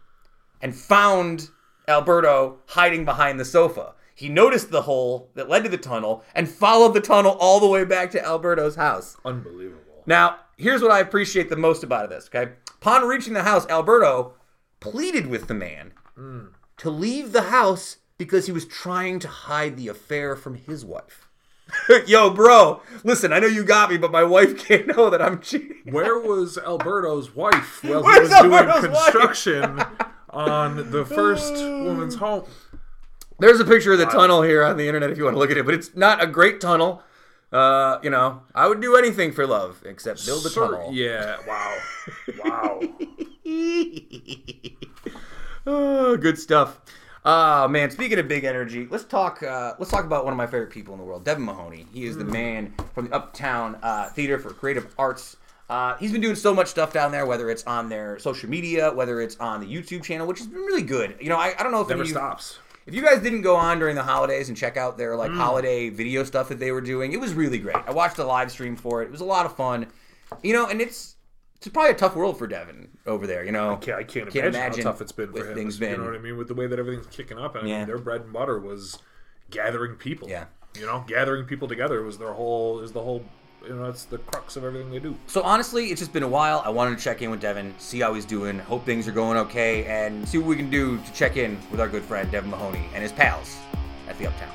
S1: and found Alberto hiding behind the sofa. He noticed the hole that led to the tunnel and followed the tunnel all the way back to Alberto's house.
S2: Unbelievable.
S1: Now, here's what I appreciate the most about this, okay? Upon reaching the house, Alberto pleaded with the man hmm. to leave the house because he was trying to hide the affair from his wife. Yo, bro, listen, I know you got me, but my wife can't know that I'm cheating.
S2: Where was Alberto's wife while he
S1: Where's
S2: was doing
S1: Alberto's wife?
S2: construction on the first woman's home?
S1: There's a picture of the tunnel here on the internet if you want to look at it, but it's not a great tunnel. Uh, you know, I would do anything for love except build a
S2: Sir-
S1: tunnel.
S2: Yeah. Wow. Wow.
S1: oh, good stuff. Oh man, speaking of big energy, let's talk. Uh, let's talk about one of my favorite people in the world, Devin Mahoney. He is the man from the Uptown uh, Theater for Creative Arts. Uh, he's been doing so much stuff down there, whether it's on their social media, whether it's on the YouTube channel, which has been really good. You know, I, I don't know if
S2: Never
S1: any
S2: stops.
S1: if you guys didn't go on during the holidays and check out their like holiday video stuff that they were doing, it was really great. I watched the live stream for it. It was a lot of fun. You know, and it's it's probably a tough world for Devin over there. You know,
S2: I can't, I can't,
S1: Can't
S2: imagine,
S1: imagine
S2: how tough it's been for him.
S1: things
S2: you
S1: been-
S2: know what I mean? With the way that everything's kicking up. I mean,
S1: Yeah.
S2: their bread and butter was gathering people.
S1: Yeah.
S2: You know, gathering people together was their whole is the whole. You know, it's the crux of everything they do.
S1: So honestly, it's just been a while. I wanted to check in with Devin, see how he's doing, hope things are going okay, and see what we can do to check in with our good friend Devin Mahoney and his pals at the Uptown.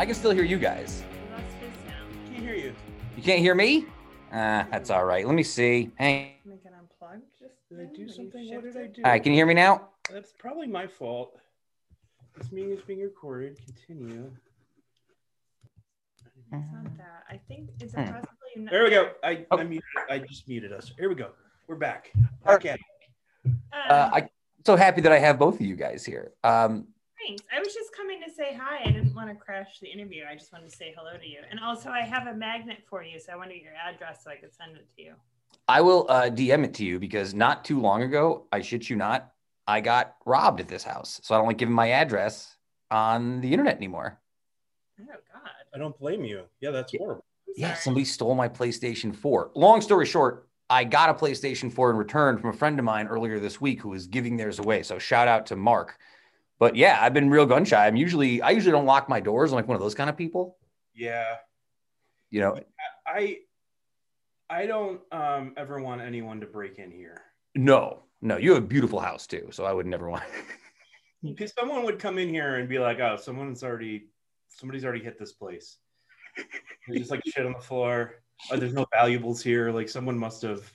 S1: I can still hear you guys.
S3: Can't hear you.
S1: You can't hear me? Ah, that's all right. Let me see. Hang.
S3: Make it unplugged. Just did I do something? What did I do?
S1: All right, can you hear me now?
S3: That's probably my fault. This meeting is being recorded. Continue.
S4: It's not that. I think is it
S1: Hmm.
S4: possibly not-
S3: There we go. I,
S1: Oh.
S3: I muted. I just muted us. Here we go. We're back. Okay.
S1: Uh, I'm so happy that I have both of you guys here. Um,
S4: Thanks. I was just coming to say hi. I didn't want to crash the interview. I just wanted to say hello to you. And also, I have a magnet for you, so I want to get your address so I could send it to you.
S1: I will uh, DM it to you because not too long ago, I shit you not, I got robbed at this house. So I don't like giving my address on the internet anymore.
S4: Oh God.
S3: I don't blame you. Yeah, that's horrible.
S1: Yeah, somebody stole my PlayStation 4. Long story short, I got a PlayStation 4 in return from a friend of mine earlier this week who was giving theirs away. So shout out to Mark. But yeah, I've been real gun shy. I'm usually I usually don't lock my doors. I'm like one of those kind of people.
S3: Yeah.
S1: You know,
S3: I I don't um ever want anyone to break in here.
S1: no, no, you have a beautiful house too. So I would never want
S3: Because someone would come in here and be like, "Oh, someone's already, somebody's already hit this place." There's just like shit on the floor. Oh, there's no valuables here. Like someone must have,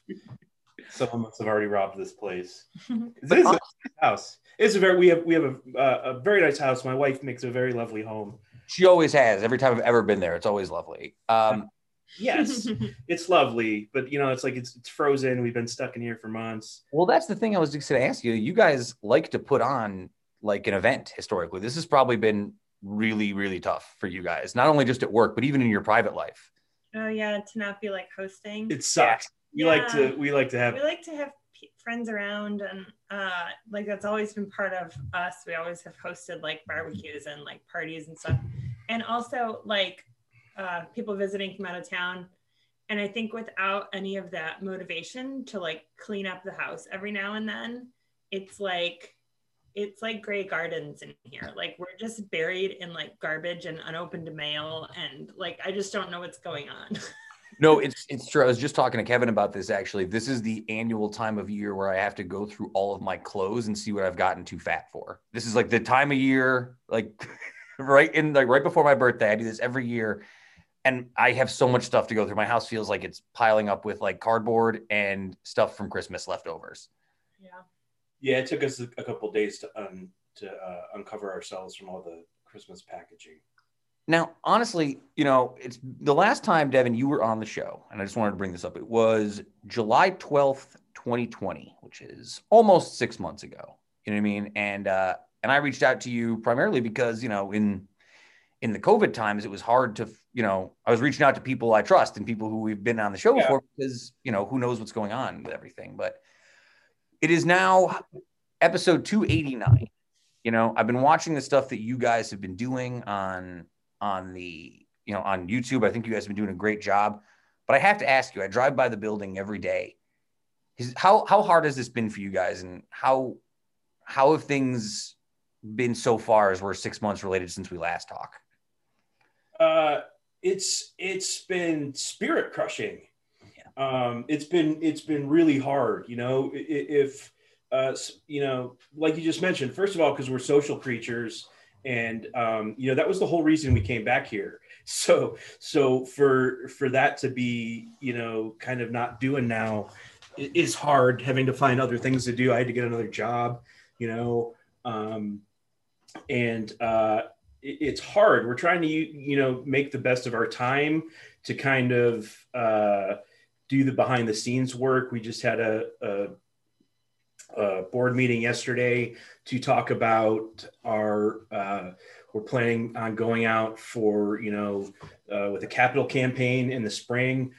S3: someone must have already robbed this place. This is a nice house. It's a very we have we have a uh, a very nice house. My wife makes a very lovely home.
S1: she always has. Every time I've ever been there, it's always lovely. Um,
S3: Yes, it's lovely, but you know, it's like it's it's frozen. We've been stuck in here for months.
S1: Well, that's the thing I was just going to ask you. You guys like to put on like an event historically. This has probably been really, really tough for you guys, not only just at work, but even in your private life.
S4: oh yeah, to not be like hosting.
S3: It sucks. We like to we like to have
S4: we like to have p- friends around and uh like that's always been part of us. We always have hosted like barbecues and like parties and stuff. And also like uh people visiting from out of town. And i think without any of that motivation to like clean up the house every now and then it's like it's like gray gardens in here. Like we're just buried in like garbage and unopened mail and like i just don't know what's going on
S1: no, it's it's true. I was just talking to Kevin about this actually. This is the annual time of year where I have to go through all of my clothes and see what I've gotten too fat for. This is like the time of year, like right in like right before my birthday. I do this every year. And I have so much stuff to go through. My house feels like it's piling up with like cardboard and stuff from Christmas leftovers.
S4: Yeah.
S3: Yeah, it took us a, a couple days to un, to uh, uncover ourselves from all the Christmas packaging.
S1: Now, honestly, you know, it's the last time, Devin, you were on the show, and I just wanted to bring this up. It was July 12th, 2020, which is almost six months ago. You know what I mean? And uh, and I reached out to you primarily because, you know, in in the COVID times, it was hard to, you know, I was reaching out to people I trust and people who we've been on the show
S3: Yeah.
S1: before because, you know, who knows what's going on with everything. But it is now episode 289 you know i've been watching the stuff that you guys have been doing on on the you know on youtube. I think you guys have been doing a great job. But i have to ask you i drive by the building every day. How how hard has this been for you guys? And how how have things been so far as we're six months related since we last talked
S3: Uh, it's it's been spirit crushing. Um, it's been it's been really hard. You know, if uh, you know, like you just mentioned, first of all, because we're social creatures, and um, you know that was the whole reason we came back here. So so for for that to be you know kind of not doing now is hard. Having to find other things to do. I had to get another job. You know. Um, and uh, it- it's hard. We're trying to you know make the best of our time to kind of uh, do the behind the scenes work. We just had a, a, a board meeting yesterday to talk about our. Uh, we're planning on going out for you know uh, with a capital campaign in the spring.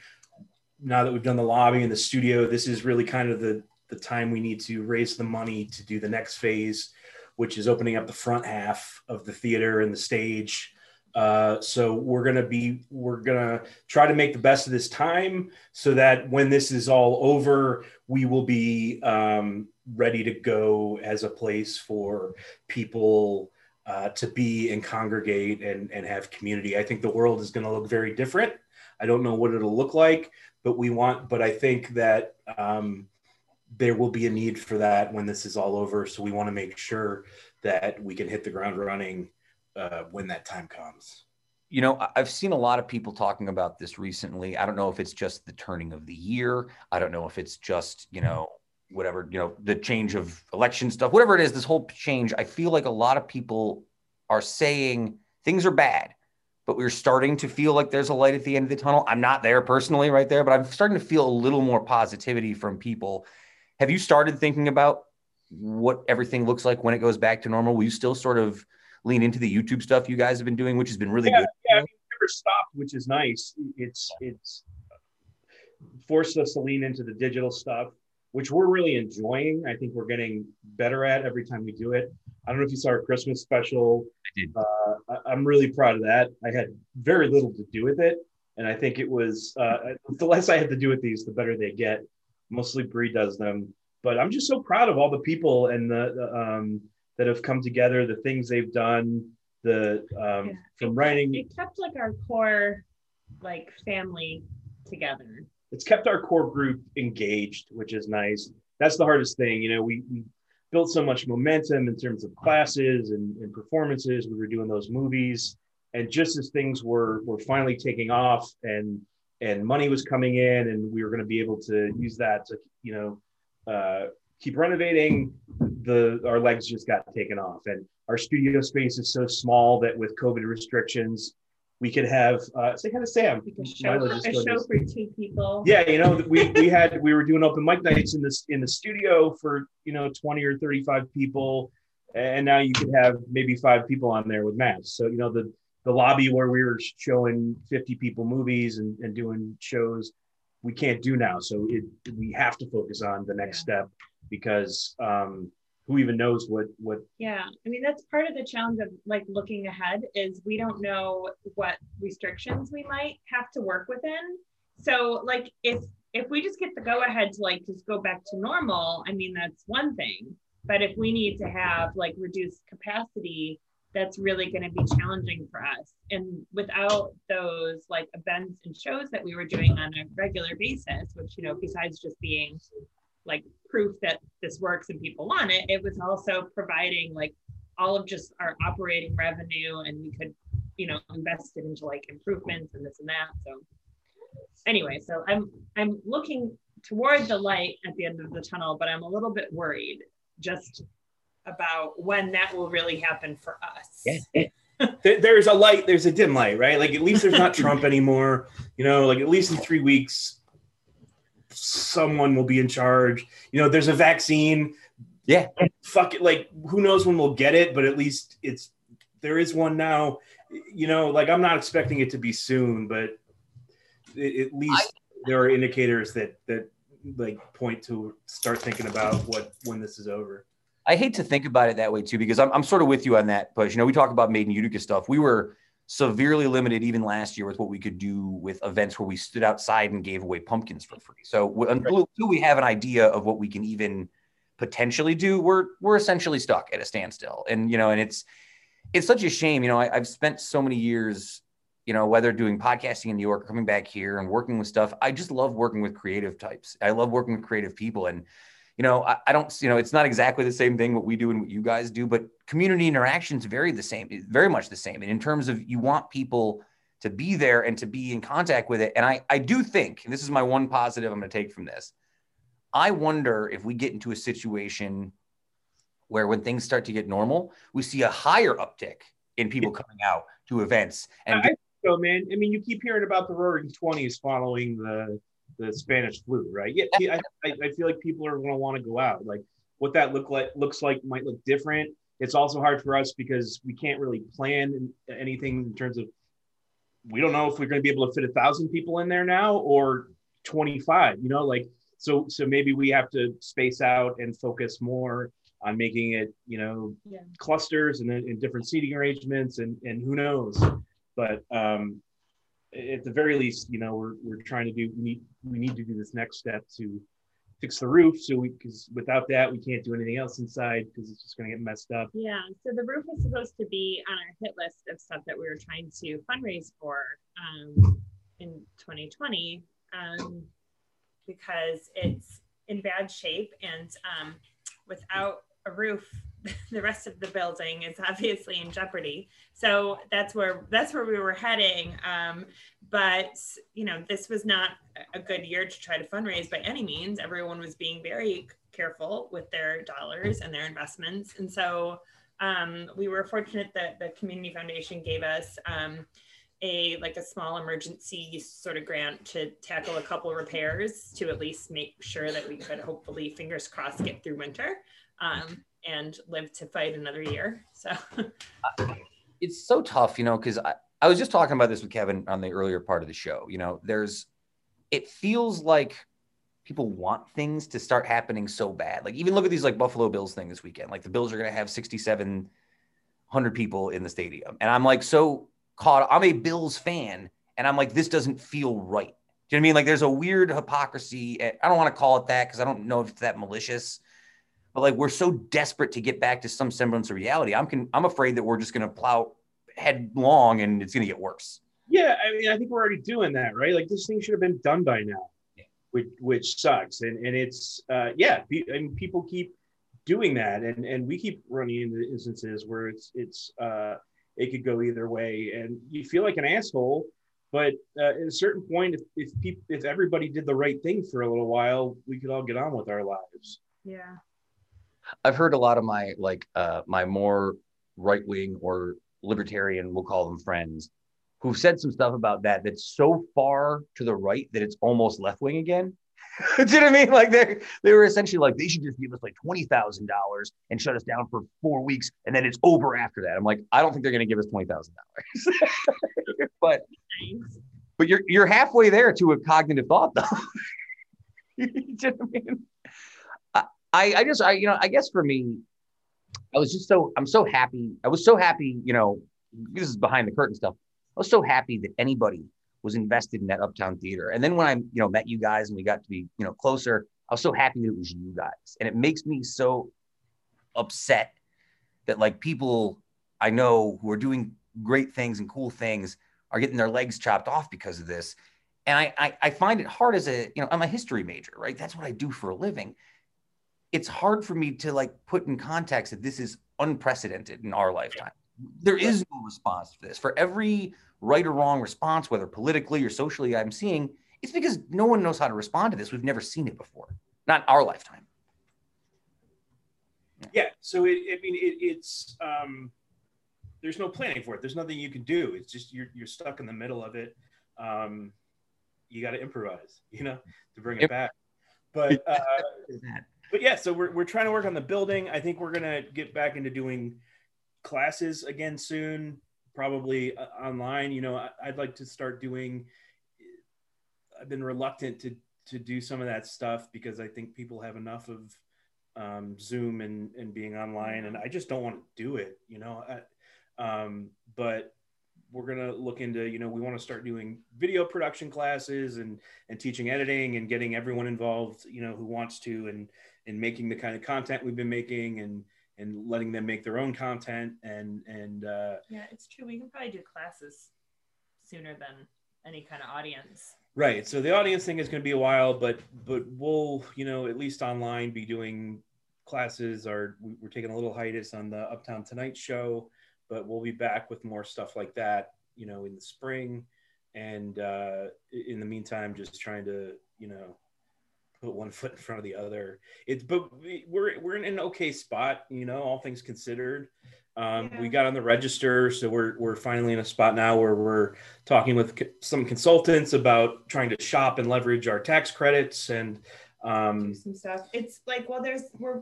S3: Now that we've done the lobby and the studio, this is really kind of the the time we need to raise the money to do the next phase which is opening up the front half of the theater and the stage. Uh, so we're gonna be we're gonna try to make the best of this time so that when this is all over, we will be um, ready to go as a place for people uh, to be and congregate and, and have community. I think the world is going to look very different. I don't know what it'll look like, but we want. But I think that um, there will be a need for that when this is all over. So we want to make sure that we can hit the ground running uh, when that time comes.
S1: you know i've seen a lot of people talking about this recently. I don't know if it's just the turning of the year. I don't know if it's just you know whatever you know the change of election stuff whatever it is this whole change. I feel like a lot of people are saying things are bad but we're starting to feel like there's a light at the end of the tunnel. I'm not there personally right there but i'm starting to feel a little more positivity from people. Have you started thinking about what everything looks like when it goes back to normal? Will you still sort of lean into the youtube stuff you guys have been doing which has been really
S3: Yeah,
S1: good
S3: yeah, I mean, never stopped, which is nice. It's it's forced us to lean into the digital stuff, which we're really enjoying. I think we're getting better at every time we do it. I don't know if you saw our Christmas special.
S1: I did.
S3: Uh, I, I'm really proud of that. I had very little to do with it, and I think it was uh, the less I had to do with these, the better they get. Mostly Bree does them, but I'm just so proud of all the people and the, the um, that have come together, the things they've done, the um,
S4: Yeah.
S3: from writing.
S4: It kept like our core like family together.
S3: It's kept our core group engaged, which is nice. That's the hardest thing. You know, we, we built so much momentum in terms of classes and, and performances. We were doing those movies, and just as things were were finally taking off and and money was coming in, and we were going to be able to use that to you know uh, keep renovating. The our legs just got taken off, and our studio space is so small that with COVID restrictions, we could have uh, say hi to Sam.
S4: A show,
S3: Milo
S4: for,
S3: just
S4: a show for two people.
S3: Yeah, you know, we we had we were doing open mic nights in this in the studio for you know twenty or thirty five people, and now you could have maybe five people on there with masks. So you know the the lobby where we were showing fifty people movies and, and doing shows, we can't do now. So it we have to focus on the next step because um, who even knows what what
S4: Yeah, I mean that's part of the challenge of like looking ahead is we don't know what restrictions we might have to work within. So like if if we just get the go ahead to like just go back to normal, I mean that's one thing. But if we need to have like reduced capacity, that's really going to be challenging for us. And without those like events and shows that we were doing on a regular basis, which, you know, besides just being like proof that this works and people want it, it was also providing like all of just our operating revenue and we could, you know, invest it into like improvements and this and that. So anyway, so I'm I'm looking toward the light at the end of the tunnel, but I'm a little bit worried just about when that will really happen for us.
S1: Yeah.
S3: There- There's a light, there's a dim light, right? Like at least there's not Trump anymore. You know, like at least in three weeks, someone will be in charge. You know, there's a vaccine.
S1: Yeah.
S3: Fuck it. Like who knows when we'll get it, but at least it's there is one now. You know, like I'm not expecting it to be soon, but a- at least there are indicators that that like point to start thinking about what when this is over.
S1: I hate to think about it that way too, because I'm, I'm sort of with you on that. But you know, we talk about made in Utica stuff. We were severely limited even last year with what we could do with events where we stood outside and gave away pumpkins for free. So until we have an idea of what we can even potentially do, we're we're essentially stuck at a standstill. And you know, and it's it's such a shame. You know, I, I've spent so many years, you know, whether doing podcasting in New York, or coming back here and working with stuff. I just love working with creative types. I love working with creative people and you know, I, I don't, you know, it's not exactly the same thing what we do and what you guys do, but community interactions very the same, very much the same. And in terms of you want people to be there and to be in contact with it. And I, I do think, and this is my one positive I'm going to take from this. I wonder if we get into a situation where when things start to get normal, we see a higher uptick in people coming out to events and
S3: I- So, man, I mean, you keep hearing about the Roaring Twenties following the the Spanish flu, right? Yeah, I, I, I feel like people are going to want to go out. Like, what that look like looks like might look different. It's also hard for us because we can't really plan anything in terms of we don't know if we're going to be able to fit a thousand people in there now or 25 you know like so so maybe we have to space out and focus more on making it you know
S4: Yeah.
S3: clusters and, then and different seating arrangements and and who knows but um at the very least you know we're, we're trying to do we need we need to do this next step to fix the roof so we because without that we can't do anything else inside because it's just going to get messed up
S4: Yeah. So the roof was supposed to be on our hit list of stuff that we were trying to fundraise for um, in 2020 um, because it's in bad shape and um, without a roof, the rest of the building is obviously in jeopardy. So that's where that's where we were heading. Um, but you know, this was not a good year to try to fundraise by any means. Everyone was being very careful with their dollars and their investments, and so um, we were fortunate that the community foundation gave us um, a like a small emergency sort of grant to tackle a couple repairs to at least make sure that we could hopefully fingers crossed get through winter um, and live to fight another year so
S1: it's so tough, you know, because I, I was just talking about this with Kevin on the earlier part of the show. You know, there's, it feels like people want things to start happening so bad. Like, even look at these like Buffalo Bills thing this weekend. Like, the Bills are going to have 6,700 people in the stadium. And I'm like, so caught, I'm a Bills fan. And I'm like, this doesn't feel right. Do you know what I mean? Like, there's a weird hypocrisy. Eh, I don't want to call it that because I don't know if it's that malicious but like we're so desperate to get back to some semblance of reality. I'm con- I'm afraid that we're just going to plow headlong and it's going to get worse.
S3: Yeah, I mean, I think we're already doing that, right? Like this thing should have been done by now,
S1: Yeah.
S3: which which sucks. And and it's uh, yeah, pe- and people keep doing that, and and we keep running into instances where it's it's uh, it could go either way, and you feel like an asshole. But uh, at a certain point, if if people if everybody did the right thing for a little while, we could all get on with our lives.
S4: yeah
S1: I've heard a lot of my like uh my more right wing or libertarian, we'll call them friends, who've said some stuff about that that's so far to the right that it's almost left wing again. Do you know what I mean? Like they they were essentially like they should just give us like twenty thousand dollars and shut us down for four weeks, and then it's over after that. I'm like, I don't think they're going to give us twenty thousand dollars, but but you're you're halfway there to a cognitive thought though. you know what I mean? I, I just I you know I guess for me, I was just so I'm so happy. I was so happy, you know, this is behind the curtain stuff. I was so happy that anybody was invested in that Uptown Theater. And then when I, you know, met you guys and we got to be, you know, closer, I was so happy that it was you guys. And it makes me so upset that like people I know who are doing great things and cool things are getting their legs chopped off because of this. And I, I, I find it hard as a, you know, I'm a history major, right? That's what I do for a living. It's hard for me to like put in context that this is unprecedented in our lifetime. There is no response to this. For every right or wrong response, whether politically or socially, I'm seeing, it's because no one knows how to respond to this. We've never seen it before, not our lifetime.
S3: Yeah. So it, I mean, it, it's um, there's no planning for it. There's nothing you can do. It's just you're you're stuck in the middle of it. Um, you got to improvise, you know, to bring it back. But uh, but yeah, so we're we're trying to work on the building. I think we're gonna get back into doing classes again soon, probably uh, online. You know, I, I'd like to start doing. I've been reluctant to to do some of that stuff because I think people have enough of um, Zoom and, and being online, and I just don't want to do it, you know. I, um, but we're gonna look into, you know, we want to start doing video production classes and and teaching editing and getting everyone involved, you know, who wants to, and and making the kind of content we've been making and and letting them make their own content and and uh,
S4: Yeah, it's true. We can probably do classes sooner than any kind of audience.
S3: Right. So the audience thing is going to be a while, but but we'll you know at least online be doing classes. Or we- we're taking a little hiatus on the Uptown Tonight show, but we'll be back with more stuff like that. You know, in the spring, and uh, in the meantime, just trying to you know put one foot in front of the other. It's but we- we're we're in an okay spot. You know, all things considered. Um, We got on the register, so we're we're finally in a spot now where we're talking with co- some consultants about trying to shop and leverage our tax credits and um,
S4: do some stuff. It's like, well, there's we're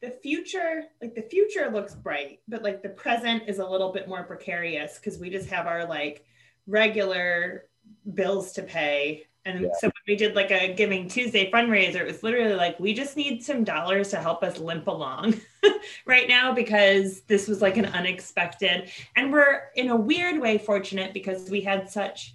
S4: the future, like the future looks bright, but like the present is a little bit more precarious because we just have our like regular bills to pay. And
S1: Yeah.
S4: so when we did like a Giving Tuesday fundraiser, it was literally like we just need some dollars to help us limp along right now because this was like an unexpected. And we're in a weird way fortunate because we had such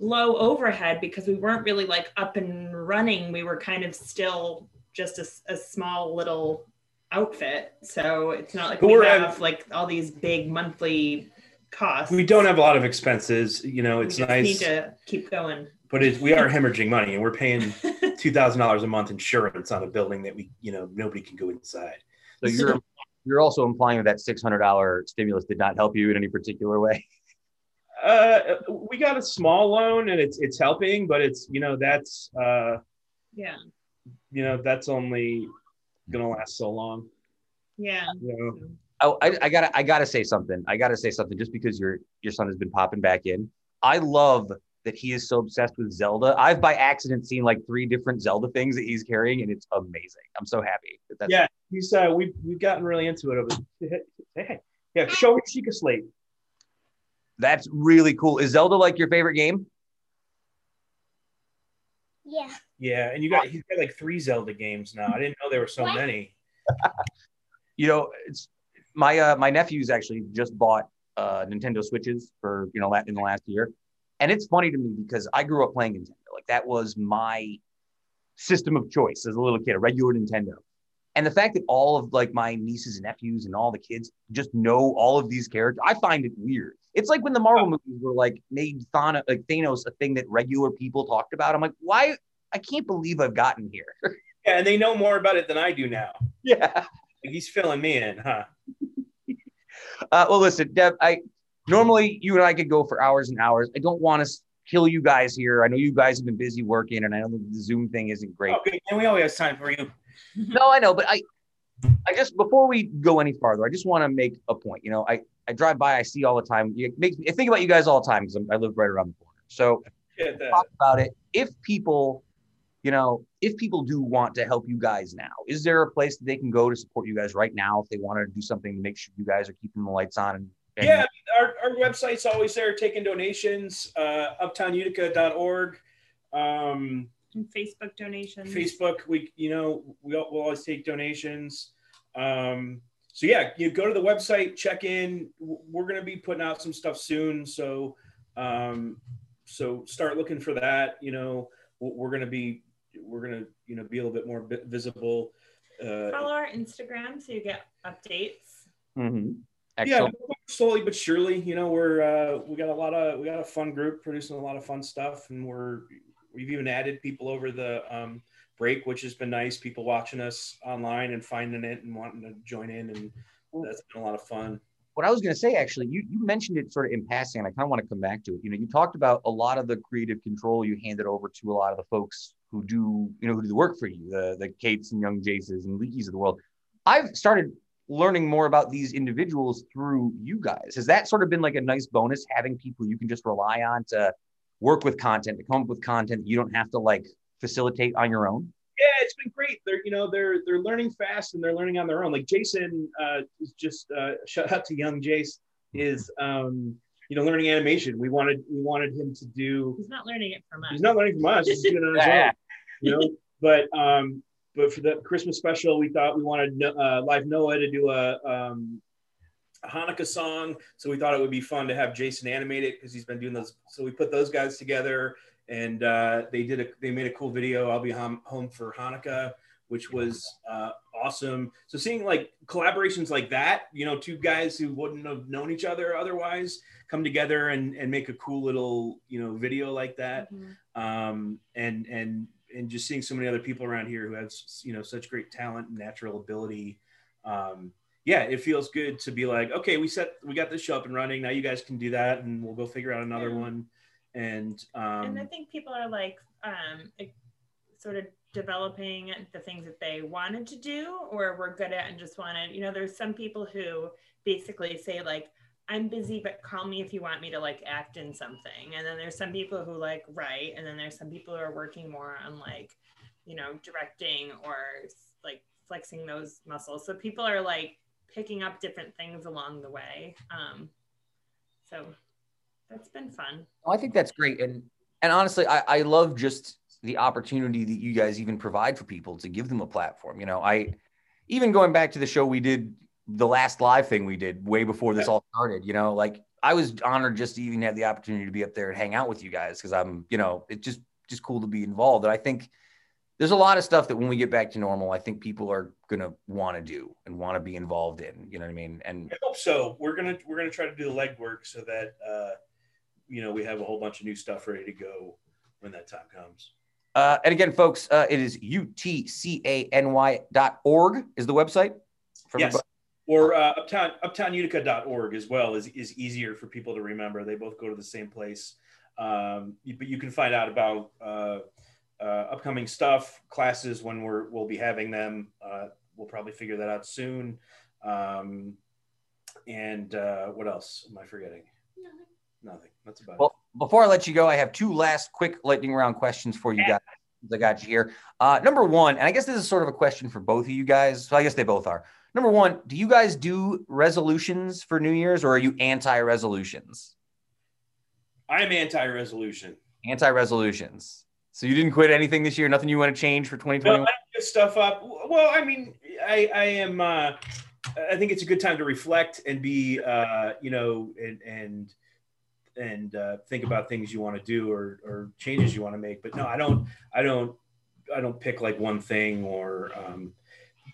S4: low overhead because we weren't really like up and running. We were kind of still just a small little outfit. So it's not like
S3: But
S4: we
S3: we're at-
S4: have like all these big monthly costs.
S3: we don't have a lot of expenses. You know,
S4: We
S3: it's
S4: just
S3: nice,
S4: need to keep going.
S3: But it, we are hemorrhaging money, and we're paying two thousand dollars a month insurance on a building that we you know nobody can go inside.
S1: So you're you're also implying that six hundred dollar stimulus did not help you in any particular way.
S3: Uh, we got a small loan, and it's it's helping, but it's you know that's uh,
S4: yeah.
S3: you know that's only gonna last so long.
S4: Yeah.
S3: You know.
S1: Oh, I, I gotta I gotta say something. I gotta say something just because your your son has been popping back in. I love that he is so obsessed with Zelda. I've by accident seen like three different Zelda things that he's carrying, and it's amazing. I'm so happy. That that's
S3: Yeah, he's uh, we've we've gotten really into it. Over, hey, yeah, show me Sheikah Slate.
S1: that's really cool. Is Zelda like your favorite game?
S5: Yeah.
S3: Yeah, and you got he's got like three Zelda games now. I didn't know there were so
S5: What?
S3: many.
S1: You know, it's my uh my nephews actually just bought uh Nintendo Switches for you know la- in the last year, and it's funny to me because I grew up playing Nintendo. Like that was my system of choice as a little kid, a regular Nintendo. And the fact that all of like my nieces and nephews and all the kids just know all of these characters, I find it weird. It's like when the Marvel movies were like made Thanos, like Thanos a thing that regular people talked about. I'm like, why? I can't believe I've gotten here.
S3: Yeah, and they know more about it than I do now.
S1: yeah.
S3: Like, he's filling me in, huh?
S1: Uh, well, listen, Deb. I normally you and I could go for hours and hours. I don't want to kill you guys here. I know you guys have been busy working, and I know the Zoom thing isn't great.
S3: Okay, and we always have time for you.
S1: No, I know, but I, I just before we go any farther, I just want to make a point. You know, I I drive by, I see all the time. It makes me I think about you guys all the time because I live right around the corner. So
S3: Yeah,
S1: talk about it. If people, you know, if people do want to help you guys now, is there a place that they can go to support you guys right now if they want to do something to make sure you guys are keeping the lights on? And, and
S3: yeah, our, our website's always there taking donations. Uh, uptownutica.org. Um,
S4: And Facebook donations.
S3: Facebook, we you know we will we'll always take donations. Um, so yeah, you go to the website, check in. We're gonna be putting out some stuff soon, so um, so start looking for that. You know, we're gonna be we're gonna you know be a little bit more visible. Uh,
S4: Follow our Instagram so you get updates.
S1: Mhm.
S3: yeah,
S1: Excellent.
S3: Slowly but surely, you know, we're uh, we got a lot of we got a fun group producing a lot of fun stuff, and we're we've even added people over the um, break, which has been nice. People watching us online and finding it and wanting to join in, and that's been a lot of fun.
S1: What I was going to say, actually, you, you mentioned it sort of in passing, and I kind of want to come back to it. You know, you talked about a lot of the creative control you handed over to a lot of the folks who do, you know, who do the work for you, the the Kates and Young Jaces and Leakies of the world. I've started learning more about these individuals through you guys. Has that sort of been like a nice bonus having people you can just rely on to work with content, to come up with content you don't have to like facilitate on your own?
S3: Yeah, it's been great. They're you know they're they're learning fast and they're learning on their own. Like Jason uh, is just uh, shout out to young Jace is um, you know learning animation. We wanted we wanted him to do.
S4: He's not learning it from us.
S3: He's not learning from us. He's doing it on his own. You know, but um, but for the Christmas special, we thought we wanted uh, Live Noah to do a, um, a Hanukkah song. So we thought it would be fun to have Jason animate it because he's been doing those. So we put those guys together, and uh, they did a they made a cool video. I'll be home, home for Hanukkah, which was uh, awesome. So seeing like collaborations like that, you know, two guys who wouldn't have known each other otherwise come together and, and make a cool little you know video like that,
S4: Mhm.
S3: um, and and and just seeing so many other people around here who have you know such great talent and natural ability um yeah it feels good to be like okay we set we got this show up and running now you guys can do that and we'll go figure out another
S4: Yeah.
S3: one and
S4: and I
S3: um
S4: think people are like um, sort of developing the things that they wanted to do or were good at and just wanted. You know, there's some people who basically say like, "I'm busy, but call me if you want me to like act in something." And then there's some people who like write, and then there's some people who are working more on like, you know, directing or like flexing those muscles. So people are like picking up different things along the way. Um, so that's been fun.
S1: Well, I think that's great, and and honestly, I, I love just the opportunity that you guys even provide for people to give them a platform. You know, I even going back to the show we did, the last live thing we did way before this
S3: Yeah.
S1: all started. You know, like I was honored just to even have the opportunity to be up there and hang out with you guys because I'm, you know, it's just just cool to be involved. And I think there's a lot of stuff that when we get back to normal, I think people are gonna want to do and want to be involved in. You know what I mean? And
S3: i hope so we're gonna we're gonna try to do the legwork so that uh you know we have a whole bunch of new stuff ready to go when that time comes
S1: Uh, and again, folks, uh, it is utcany.org is the website. For
S3: yes. Or uh, uptown uptownutica.org as well is, is easier for people to remember. They both go to the same place. Um, you- but you can find out about uh, uh, upcoming stuff classes when we're we'll be having them. Uh, we'll probably figure that out soon. Um, and uh, what else am i forgetting? Nothing. That's about
S1: Well, before I let you go, I have two last quick lightning round questions for you guys. I got you here. Uh, number one, and I guess this is sort of a question for both of you guys. So I guess they both are. Number one, do you guys do resolutions for New Year's or are you anti resolutions?
S3: i'm anti-resolution
S1: Anti resolutions. So you didn't quit anything this year? Nothing you want to change for
S3: No, I
S1: 2021?
S3: don't get stuff up. Well, I mean, I, I am. Uh, I think it's a good time to reflect and be, uh, you know, and and and uh, think about things you want to do or or changes you want to make. But no, I don't. I don't. I don't pick like one thing or um,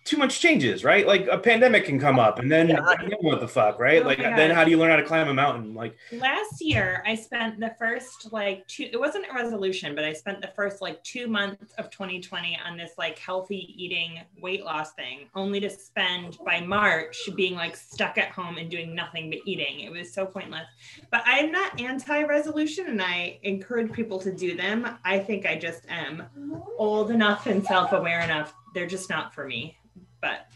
S3: too much changes, right? Like a pandemic can come up, and then
S1: Yeah.
S3: what the fuck, right?
S4: Oh
S3: like then how do you learn how to climb a mountain? Like
S4: last year i spent the first like two it wasn't a resolution but i spent the first like two months of 2020 on this like healthy eating weight loss thing only to spend by march being like stuck at home and doing nothing but eating it was so pointless but i'm not anti-resolution and i encourage people to do them i think i just am old enough and self-aware enough they're just not for me but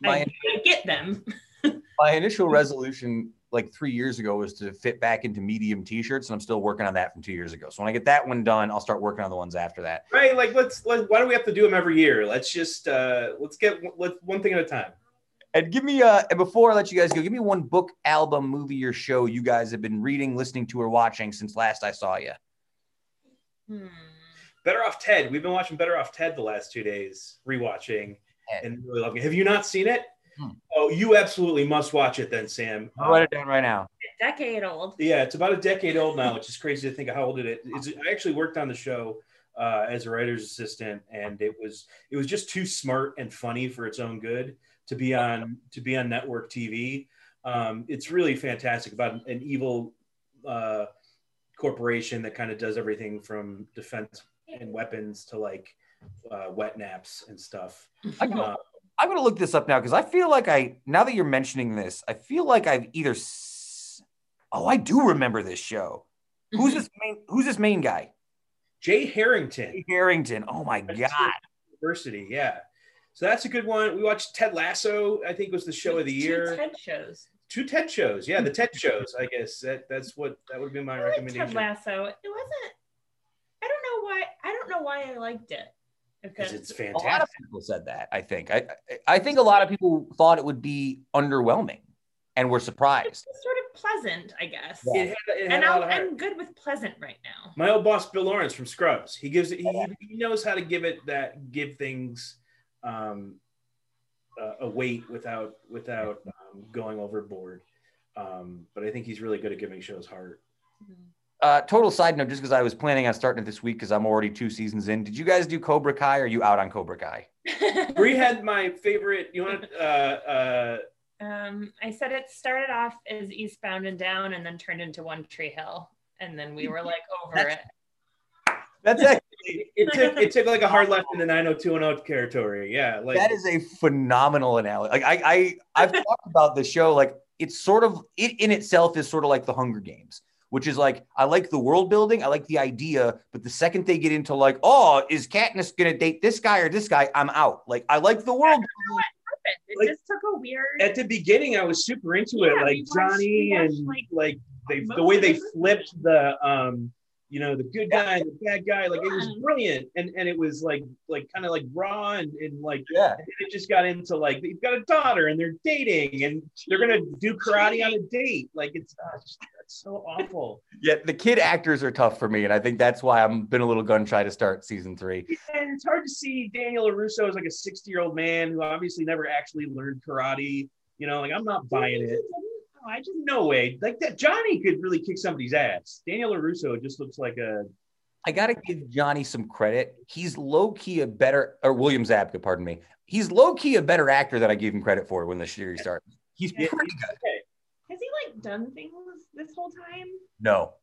S1: My-
S4: I, I get them
S1: My initial resolution like three years ago was to fit back into medium t-shirts and I'm still working on that from two years ago. So when I get that one done, I'll start working on the ones after that.
S3: right, like let's let, why do we have to do them every year? Let's just uh, let's get let's one thing at a time.
S1: And give me uh and before I let you guys go, give me one book, album, movie, or show you guys have been reading, listening to, or watching since last I saw you.
S4: Hmm.
S3: Better Off Ted. We've been watching Better Off Ted the last two days, rewatching
S1: Ted.
S3: And really loving it. Have you not seen it?
S1: Hmm.
S3: Oh, you absolutely must watch it then, Sam.
S1: I'll write it down right now.
S4: decade old
S3: Yeah, it's about a decade old now, which is crazy to think how old it is. I actually worked on the show uh, as a writer's assistant, and it was it was just too smart and funny for its own good to be on to be on network TV. Um, it's really fantastic about an evil uh, corporation that kind of does everything from defense and weapons to like uh, wet naps and stuff.
S1: I go,
S3: Uh,
S1: I'm gonna look this up now because I feel like I now that you're mentioning this, I feel like I've either. s- Oh, I do remember this show. Who's this main? Who's this main guy?
S3: Jay Harrington.
S1: Jay Harrington. Oh my
S3: That's
S1: god.
S3: University, yeah. So that's a good one. We watched Ted Lasso. I think was the show of the
S4: Two
S3: year.
S4: TED shows.
S3: Two TED shows, yeah, the TED shows. I guess that that's what that would be my
S4: I liked Ted. Lasso. It wasn't. I don't know why. I don't know why I liked it.
S3: Because
S4: Okay.
S3: it's
S1: A lot of
S3: fantastic.
S1: people said that. I think. I I- I think a lot of people thought it would be underwhelming, and were surprised.
S4: It's sort of pleasant, I guess.
S1: Yeah.
S3: It had, it had
S4: And I'll, I'm good with pleasant right now.
S3: My old boss Bill Lawrence from Scrubs. He gives it. He, he knows how to give it that give things um, uh, a weight without without um, going overboard. Um, but I think he's really good at giving shows heart.
S1: Uh, total side note, just because I was planning on starting it this week because I'm already two seasons in. Did you guys do Cobra Kai? Or are you out on Cobra Kai?
S3: Bree had my favorite. You want to? Uh, uh,
S4: um, I said it started off as Eastbound and Down, and then turned into One Tree Hill, and then we were like over it.
S1: That's it.
S3: it took it took like a hard left in the 90210 territory. Yeah, like
S1: that is a phenomenal analogy. Like I, I I've talked about the show. Like it's sort of it in itself is sort of like the Hunger Games, which is like I like the world building, I like the idea, but the second they get into like, oh, is Katniss gonna date this guy or this guy? I'm out. Like I like the world.
S4: It
S3: Like,
S4: just took a weird.
S3: at the beginning I was super into it, like
S4: watched-
S3: Johnny
S4: watched,
S3: and
S4: like,
S3: like they the way they flipped the um you know the good guy and the bad guy like it was brilliant and and it was like like kind of like raw and, and like
S1: Yeah.
S3: and it just got into like they've got a daughter and they're dating and they're gonna do karate on a date like it's uh, just, so awful
S1: Yeah, the kid actors are tough for me, and I think that's why I'm been a little gun shy to start season three.
S3: and it's hard to see Daniel LaRusso as like a 60 year old man who obviously never actually learned karate you know like I'm not buying it
S4: I just
S3: no way like that Johnny could really kick somebody's ass Daniel LaRusso just looks like a
S1: I gotta give Johnny some credit. He's low key a better, or William Zabka, pardon me. He's low key a better actor than I gave him credit for when the series started. He's
S3: Yeah.
S1: pretty good.
S4: has he like done things this whole time?
S1: No,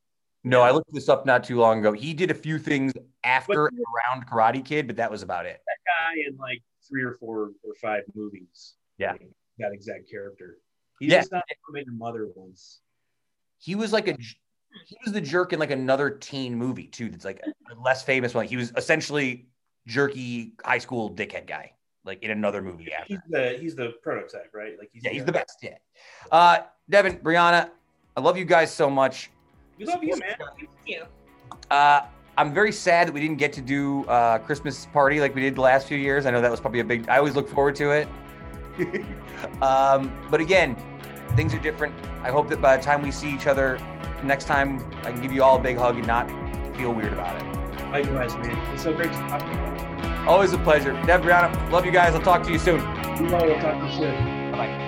S1: no, I looked this up not too long ago. He did a few things after and around Karate Kid, but that was about it.
S3: That guy in like three or four or five movies.
S1: Yeah.
S3: That exact character. He's
S1: Yeah.
S3: just not your mother once.
S1: He was like a he was the jerk in like another teen movie too. That's like a less famous one. He was essentially jerky high school dickhead guy, like in another movie after.
S3: He's the he's the prototype, right? Like he's
S1: Yeah, he's the best. Yeah. Uh, Devin, Brianna, I love you guys so much.
S3: We love you, man.
S4: Thank you.
S1: Uh, I'm very sad that we didn't get to do uh, Christmas party like we did the last few years. I know that was probably a big. I always look forward to it. um, but again, things are different. I hope that by the time we see each other next time, I can give you all a big hug and not feel weird about it.
S3: Likewise, man. It's so great to talk to you.
S1: Always a pleasure. Deb, Brianna, love you guys. I'll talk to you soon.
S3: We all will talk to you soon.
S1: Bye.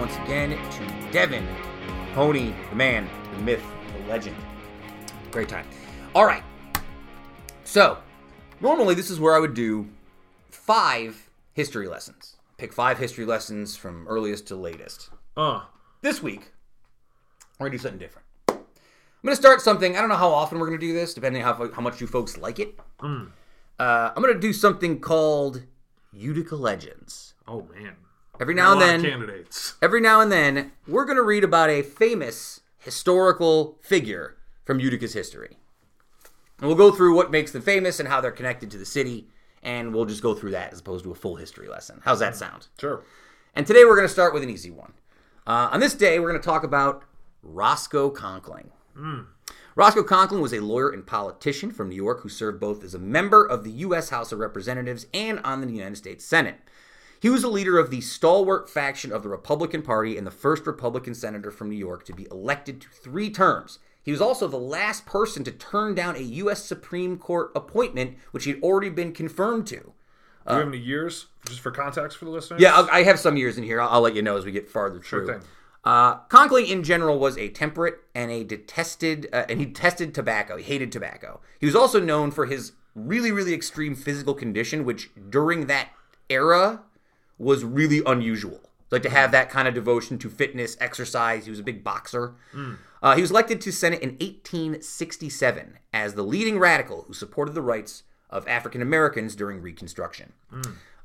S1: Once again to Devin, Pony, the man, the myth, the legend. Great time. All right. So, normally this is where I would do five history lessons. Pick five history lessons from earliest to latest.
S2: Uh,
S1: This week, we're gonna do something different. I'm gonna start something. I don't know how often we're gonna do this, depending on how, how much you folks like it.
S2: mm.
S1: Uh, I'm gonna do something called Utica Legends.
S2: oh man.
S1: Every now and then,
S2: candidates.
S1: every now and then, we're going to read about a famous historical figure from Utica's history. And we'll go through what makes them famous and how they're connected to the city, and we'll just go through that as opposed to a full history lesson. How's that sound?
S2: Sure.
S1: And today we're going to start with an easy one. Uh, on this day, we're going to talk about Roscoe Conkling. Roscoe Conkling was a lawyer and politician from New York who served both as a member of the U.S. House of Representatives and on the United States Senate. He was a leader of the stalwart faction of the Republican Party and the first Republican senator from New York to be elected to three terms He was also the last person to turn down a U.S. Supreme Court appointment, which he'd already been confirmed to.
S2: Do you have any years, just for context for the listeners?
S1: Yeah, I have some years in here. I'll, I'll let you know as we get farther
S2: Sure
S1: through.
S2: thing.
S1: Uh, Conkling in general was a temperate and a detested, uh, and he detested tobacco. He hated tobacco. He was also known for his really, really extreme physical condition, which during that era was really unusual. Like to have that kind of devotion to fitness, exercise. He was a big boxer. Uh, he was elected to Senate in 1867 as the leading radical who supported the rights of African Americans during Reconstruction.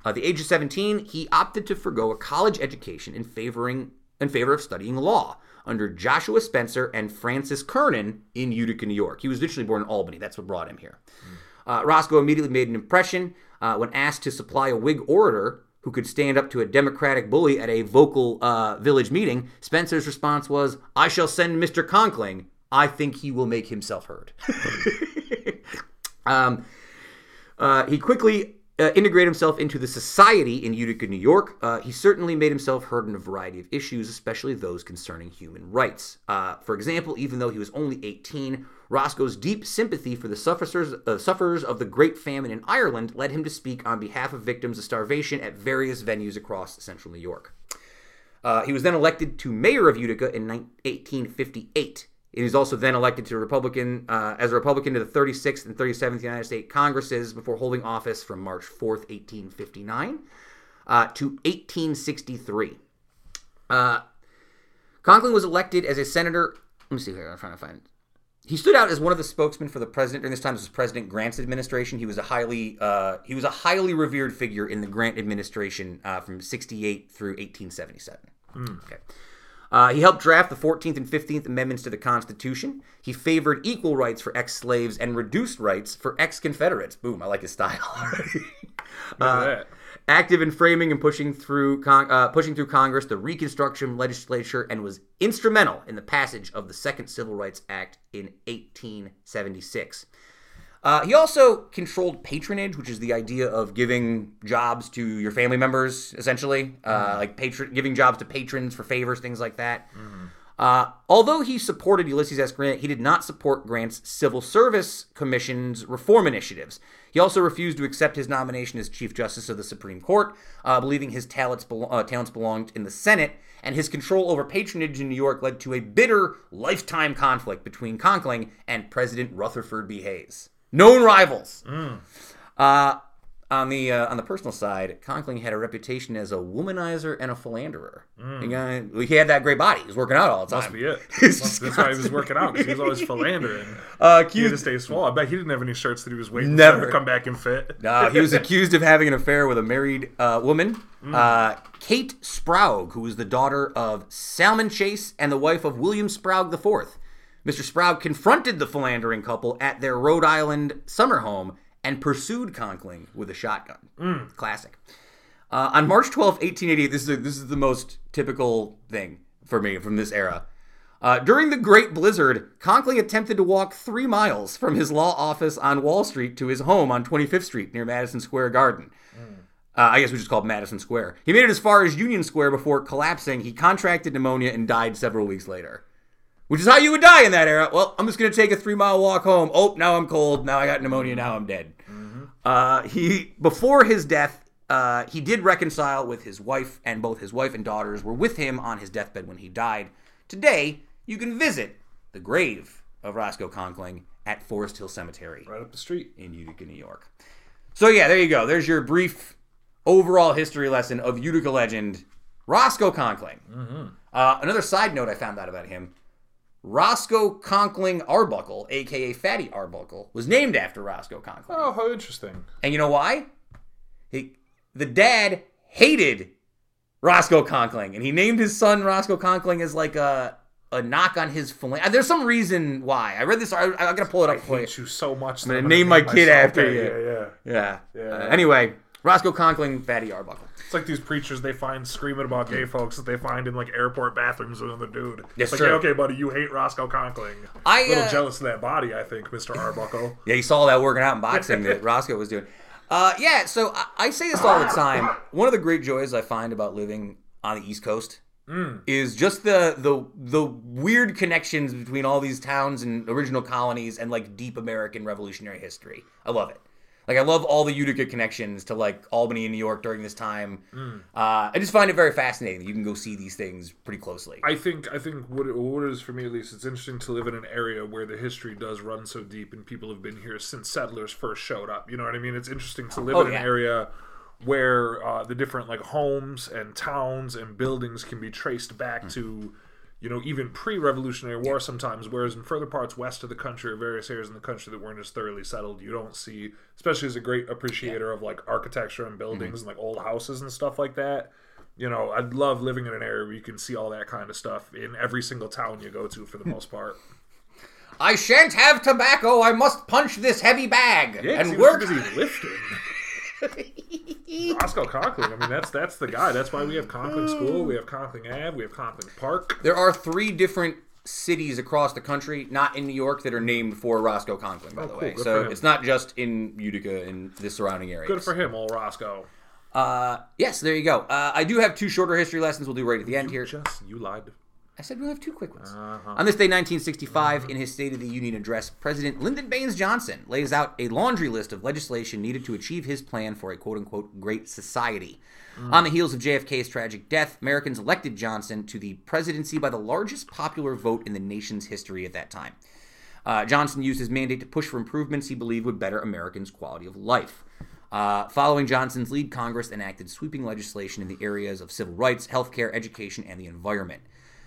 S1: Uh, the age of 17, he opted to forego a college education in favoring in favor of studying law under Joshua Spencer and Francis Kernan in Utica, New York. He was originally born in Albany. That's what brought him here. Uh, Roscoe immediately made an impression uh, when asked to supply a Whig orator who could stand up to a Democratic bully at a vocal uh, village meeting. Spencer's response was, "I shall send Mr. Conkling. I think he will make himself heard." um, uh, he quickly uh, integrated himself into the society in Utica, New York. Uh, he certainly made himself heard on a variety of issues, especially those concerning human rights. Uh, for example, even though he was only 18, Roscoe's deep sympathy for the sufferers, uh, sufferers of the Great Famine in Ireland led him to speak on behalf of victims of starvation at various venues across central New York. Uh, he was then elected to mayor of Utica in 19- 1858. He was also then elected to Republican uh, as a Republican to the 36th and 37th United States Congresses before holding office from March 4th, 1859 uh, to 1863. Uh, Conkling was elected as a senator. Let me see here. I'm trying to find. He stood out as one of the spokesmen for the president during this time. This was President Grant's administration. He was a highly uh, he was a highly revered figure in the Grant administration uh, from 68 through 1877. Okay. Uh, he helped draft the 14th and 15th Amendments to the Constitution. He favored equal rights for ex slaves and reduced rights for ex Confederates. Boom, I like his style already.
S2: That.
S1: Active in framing and pushing through con- uh, pushing through Congress, the Reconstruction legislature, and was instrumental in the passage of the Second Civil Rights Act in 1876. Uh, he also controlled patronage, which is the idea of giving jobs to your family members, essentially, uh, like patron giving jobs to patrons for favors, things like that. Uh, although he supported Ulysses S. Grant, he did not support Grant's Civil Service Commission's reform initiatives. He also refused to accept his nomination as Chief Justice of the Supreme Court, uh, believing his talents, belo- uh, talents belonged in the Senate, and his control over patronage in New York led to a bitter lifetime conflict between Conkling and President Rutherford B. Hayes. Known rivals. Uh, on the uh, on the personal side, Conkling had a reputation as a womanizer and a philanderer. He, got- he had that great body. He was working out all the time.
S2: Must be it. Must- That's why he was working out because he was always philandering.
S1: Uh,
S2: He had to stay small. I bet he didn't have any shirts that he was waiting
S1: Never.
S2: for to come back and fit.
S1: he was accused of having an affair with a married uh, woman, uh, Kate Sprague, who was the daughter of Salmon Chase and the wife of William Sprague IV. Mr. Sprague confronted the philandering couple at their Rhode Island summer home and pursued Conkling with a shotgun. Classic. Uh, on March 12, 1888, this is a, this is the most typical thing for me from this era. Uh, during the Great Blizzard, Conkling attempted to walk three miles from his law office on Wall Street to his home on 25th Street near Madison Square Garden. Uh, I guess we just called Madison Square. He made it as far as Union Square before collapsing. He contracted pneumonia and died several weeks later. Which is how you would die in that era. Well, I'm just going to take a three mile walk home. Oh, now I'm cold. Now I got pneumonia. Now I'm dead. Uh, he before his death, uh, he did reconcile with his wife, and both his wife and daughters were with him on his deathbed when he died. Today, you can visit the grave of Roscoe Conkling at Forest Hill Cemetery
S2: Right up the street.
S1: in Utica, New York. So yeah, there you go. There's your brief overall history lesson of Utica legend Roscoe Conkling. Uh, another side note I found out about him: Roscoe Conkling Arbuckle, aka Fatty Arbuckle, was named after Roscoe Conkling.
S2: Oh, how interesting.
S1: And you know why? He, the dad hated Roscoe Conkling, and he named his son Roscoe Conkling as like a a knock on his philan- There's some reason why. I read this. I, I gotta pull it up
S2: I
S1: for you.
S2: hate you so much.
S1: I'm
S2: that
S1: gonna name my kid after you.
S2: Yeah, yeah.
S1: Yeah.
S2: Yeah.
S1: Uh, anyway, Roscoe Conkling, Fatty Arbuckle.
S2: It's like these preachers they find screaming about gay folks that they find in like airport bathrooms with another dude.
S1: Yes,
S2: like,
S1: sir.
S2: yeah, okay, buddy, you hate Roscoe Conkling.
S1: I,
S2: a little
S1: uh,
S2: jealous of that body, I think, Mr. Arbuckle.
S1: Yeah, you saw that working out in boxing that Roscoe was doing. Uh, yeah, so I, I say this all the time. One of the great joys I find about living on the East Coast is just the the the weird connections between all these towns and original colonies and like deep American Revolutionary history. I love it. Like I love all the Utica connections to like Albany and New York during this time. Uh, I just find it very fascinating that you can go see these things pretty closely.
S2: I think I think what it, what it is for me at least, it's interesting to live in an area where the history does run so deep and people have been here since settlers first showed up. You know what I mean? It's interesting to live
S1: Oh,
S2: in
S1: yeah.
S2: an area where uh, the different like homes and towns and buildings can be traced back
S1: Hmm.
S2: to you know even pre-revolutionary war sometimes whereas in further parts west of the country or various areas in the country that weren't as thoroughly settled you don't see especially as a great appreciator of like architecture and buildings
S1: Mm-hmm.
S2: and like old houses and stuff like that you know i'd love living in an area where you can see all that kind of stuff in every single town you go to for the most part
S1: I shan't have tobacco. I must punch this heavy bag
S2: yeah
S1: and work.
S2: lifting Roscoe Conkling. I mean, that's that's the guy. That's why we have Conkling School, we have Conkling Ave, we have Conkling Park.
S1: There are three different cities across the country, not in New York, that are named for Roscoe Conkling, by the
S2: cool.
S1: way.
S2: Good
S1: So it's not just in Utica and the surrounding areas.
S2: Good for him, old Roscoe.
S1: Uh, yes, there you go. Uh, I do have two shorter history lessons we'll do right at the end here.
S2: Just you lied.
S1: I said we'll have two quick ones.
S2: Uh-huh.
S1: On this day, 1965, in his State of the Union address, President Lyndon Baines Johnson lays out a laundry list of legislation needed to achieve his plan for a quote unquote great society. On the heels of JFK's tragic death, Americans elected Johnson to the presidency by the largest popular vote in the nation's history at that time. Uh, Johnson used his mandate to push for improvements he believed would better Americans' quality of life. Uh, following Johnson's lead, Congress enacted sweeping legislation in the areas of civil rights, healthcare, education, and the environment.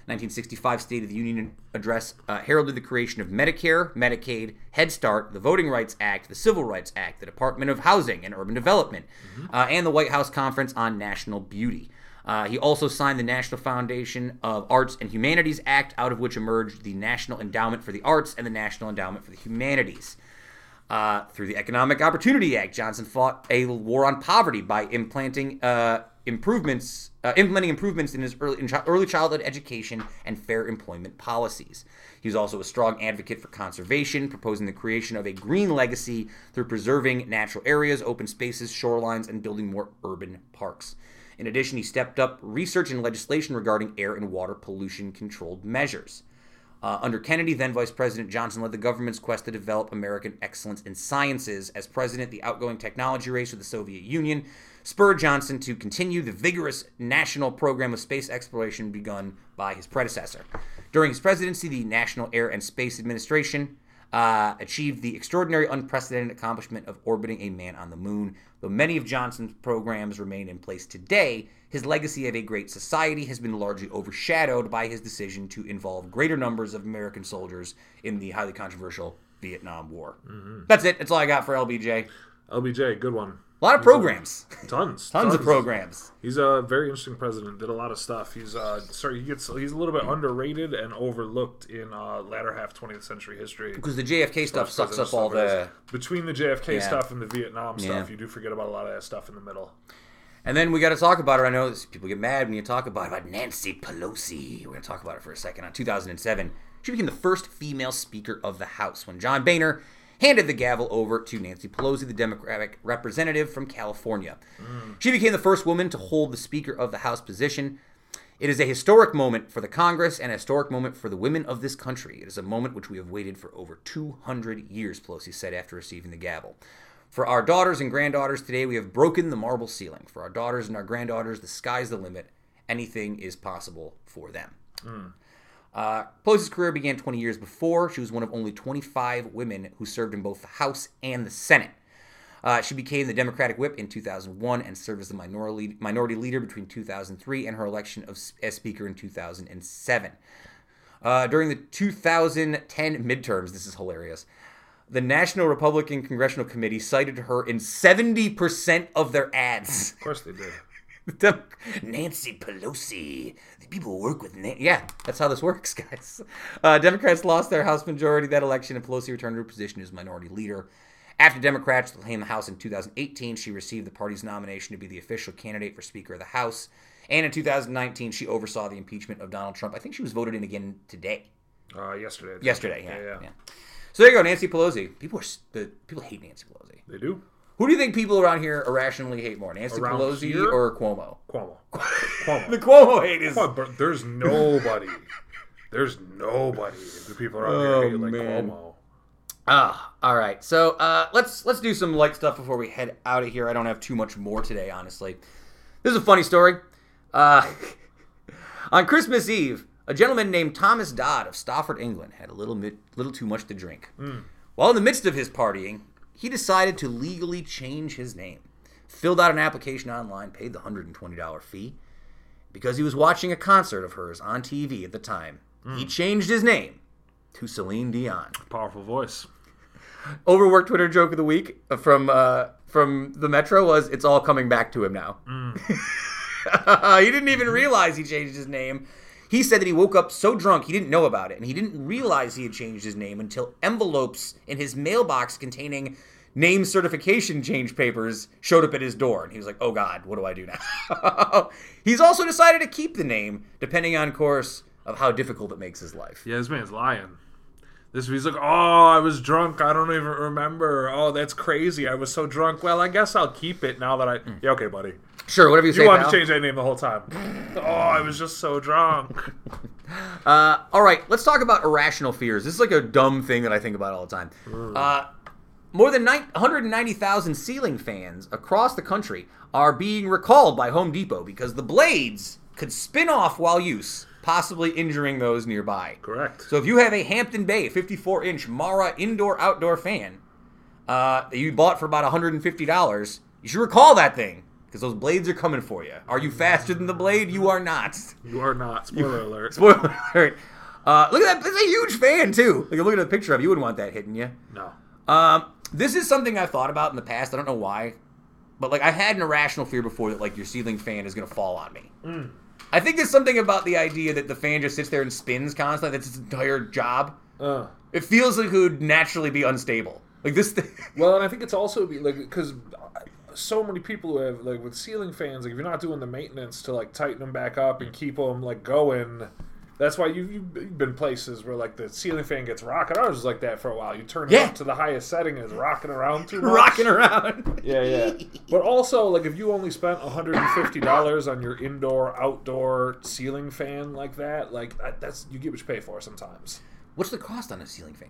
S1: 1965 State of the Union address uh, heralded the creation of Medicare, Medicaid, Head Start, the Voting Rights Act, the Civil Rights Act, the Department of Housing and Urban Development, uh, and the White House Conference on National Beauty. Uh, he also signed the National Foundation of Arts and Humanities Act, out of which emerged the National Endowment for the Arts and the National Endowment for the Humanities. Uh, through the Economic Opportunity Act, Johnson fought a war on poverty by implanting uh, improvements, uh, implementing improvements in his early, in early childhood education and fair employment policies. He was also a strong advocate for conservation, proposing the creation of a green legacy through preserving natural areas, open spaces, shorelines, and building more urban parks. In addition, he stepped up research and legislation regarding air and water pollution controlled measures. Uh, under Kennedy, then Vice President Johnson led the government's quest to develop American excellence in sciences. As president, the outgoing technology race with the Soviet Union spurred Johnson to continue the vigorous national program of space exploration begun by his predecessor. During his presidency, the National Air and Space Administration uh, achieved the extraordinary, unprecedented accomplishment of orbiting a man on the moon. Though many of Johnson's programs remain in place today, his legacy of a great society has been largely overshadowed by his decision to involve greater numbers of American soldiers in the highly controversial Vietnam War. That's it. That's all I got for LBJ.
S2: LBJ, good one.
S1: A lot of programs,
S2: Tons,
S1: tons of programs.
S2: He's a very interesting president. Did a lot of stuff. He's uh, sorry, he gets he's a little bit underrated and overlooked in uh, latter half 20th century history.
S1: Because the JFK stuff sucks up all the.
S2: between the JFK
S1: Yeah.
S2: stuff and the Vietnam
S1: Yeah.
S2: stuff. You do forget about a lot of that stuff in the middle.
S1: And then we got to talk about her. I know people get mad when you talk about about Nancy Pelosi. We're going to talk about it for a second. On 2007, she became the first female Speaker of the House when John Boehner handed the gavel over to Nancy Pelosi, the Democratic representative from California. Mm. She became the first woman to hold the Speaker of the House position. It is a historic moment for the Congress and a historic moment for the women of this country. It is a moment which we have waited for over 200 years, Pelosi said after receiving the gavel. For our daughters and granddaughters today, we have broken the marble ceiling. For our daughters and our granddaughters, the sky's the limit. Anything is possible for them. Mm. Uh, career began 20 years before. She was one of only 25 women who served in both the House and the Senate. Uh, she became the Democratic whip in 2001 and served as the minority, minority leader between 2003 and her election of, as Speaker in 2007. Uh, during the 2010 midterms, this is hilarious. The National Republican Congressional Committee cited her in 70% of their ads.
S2: Of course they did.
S1: Nancy Pelosi. The people work with Nancy. Yeah, that's how this works, guys. Uh, Democrats lost their House majority that election, and Pelosi returned to her position as minority leader. After Democrats claimed the House in 2018, she received the party's nomination to be the official candidate for Speaker of the House. And in 2019, she oversaw the impeachment of Donald Trump. I think she was voted in again today.
S2: Uh, yesterday.
S1: Yesterday, yeah.
S2: yeah,
S1: yeah. So there you go, Nancy Pelosi. People are the people hate Nancy Pelosi.
S2: They do.
S1: Who do you think people around here irrationally hate more, Nancy
S2: Around
S1: Pelosi
S2: here?
S1: or Cuomo?
S2: Cuomo. Cuomo.
S1: The Cuomo hate is.
S2: Come on, but there's nobody. There's nobody. The people around
S1: Oh,
S2: here hate like
S1: man.
S2: Cuomo.
S1: Ah, all right. So uh, let's let's do some light stuff before we head out of here. I don't have too much more today, honestly. This is a funny story. Uh, on Christmas Eve, a gentleman named Thomas Dodd of Stafford, England, had a little bit, little too much to drink. While in the midst of his partying, he decided to legally change his name. Filled out an application online, paid the $120 fee. Because he was watching a concert of hers on TV at the time, he changed his name to Celine Dion
S2: Powerful voice.
S1: overworked Twitter joke of the week from uh, from the Metro was it's all coming back to him now. he didn't even realize he changed his name. He said that he woke up so drunk he didn't know about it, and he didn't realize he had changed his name until envelopes in his mailbox containing name certification change papers showed up at his door, and he was like, "Oh God, what do I do now?" He's also decided to keep the name, depending on course of how difficult it makes his life.
S2: Yeah, this man's lying. This he's like, oh, I was drunk. I don't even remember. Oh, that's crazy. I was so drunk. Well, I guess I'll keep it now that I. Hmm. Yeah, okay, buddy.
S1: Sure, whatever you say.
S2: You wanted
S1: pal.
S2: to change that name the whole time. oh, I was just so drunk.
S1: Uh, all right, let's talk about irrational fears. This is like a dumb thing that I think about all the time. Uh, more than 190,000 ceiling fans across the country are being recalled by Home Depot because the blades could spin off while use, possibly injuring those nearby.
S2: Correct.
S1: So if you have a Hampton Bay 54 inch Mara indoor outdoor fan uh, that you bought for about $150, you should recall that thing because those blades are coming for you. Are you faster than the blade? You are not.
S2: You are not. Spoiler alert.
S1: Spoiler alert. Uh, look at that. It's a huge fan, too. Like, look at the picture of it. You wouldn't want that hitting you.
S2: No.
S1: Um, this is something I've thought about in the past. I don't know why. But, like, I had an irrational fear before that, like, your ceiling fan is going to fall on me. I think there's something about the idea that the fan just sits there and spins constantly. That's its entire job.
S2: Uh.
S1: It feels like it would naturally be unstable. Like, this thing.
S2: Well, and I think it's also be like because so many people who have like with ceiling fans, like if you're not doing the maintenance to like tighten them back up and keep them like going, that's why you, you've been places where like the ceiling fan gets rocking. Ours was like that for a while. You turn it
S1: Yeah.
S2: up to the highest setting and it's rocking around too much.
S1: rocking around.
S2: Yeah, yeah. But also, like, if you only spent $150 on your indoor, outdoor ceiling fan like that, like, that's you get what you pay for sometimes.
S1: What's the cost on a ceiling fan?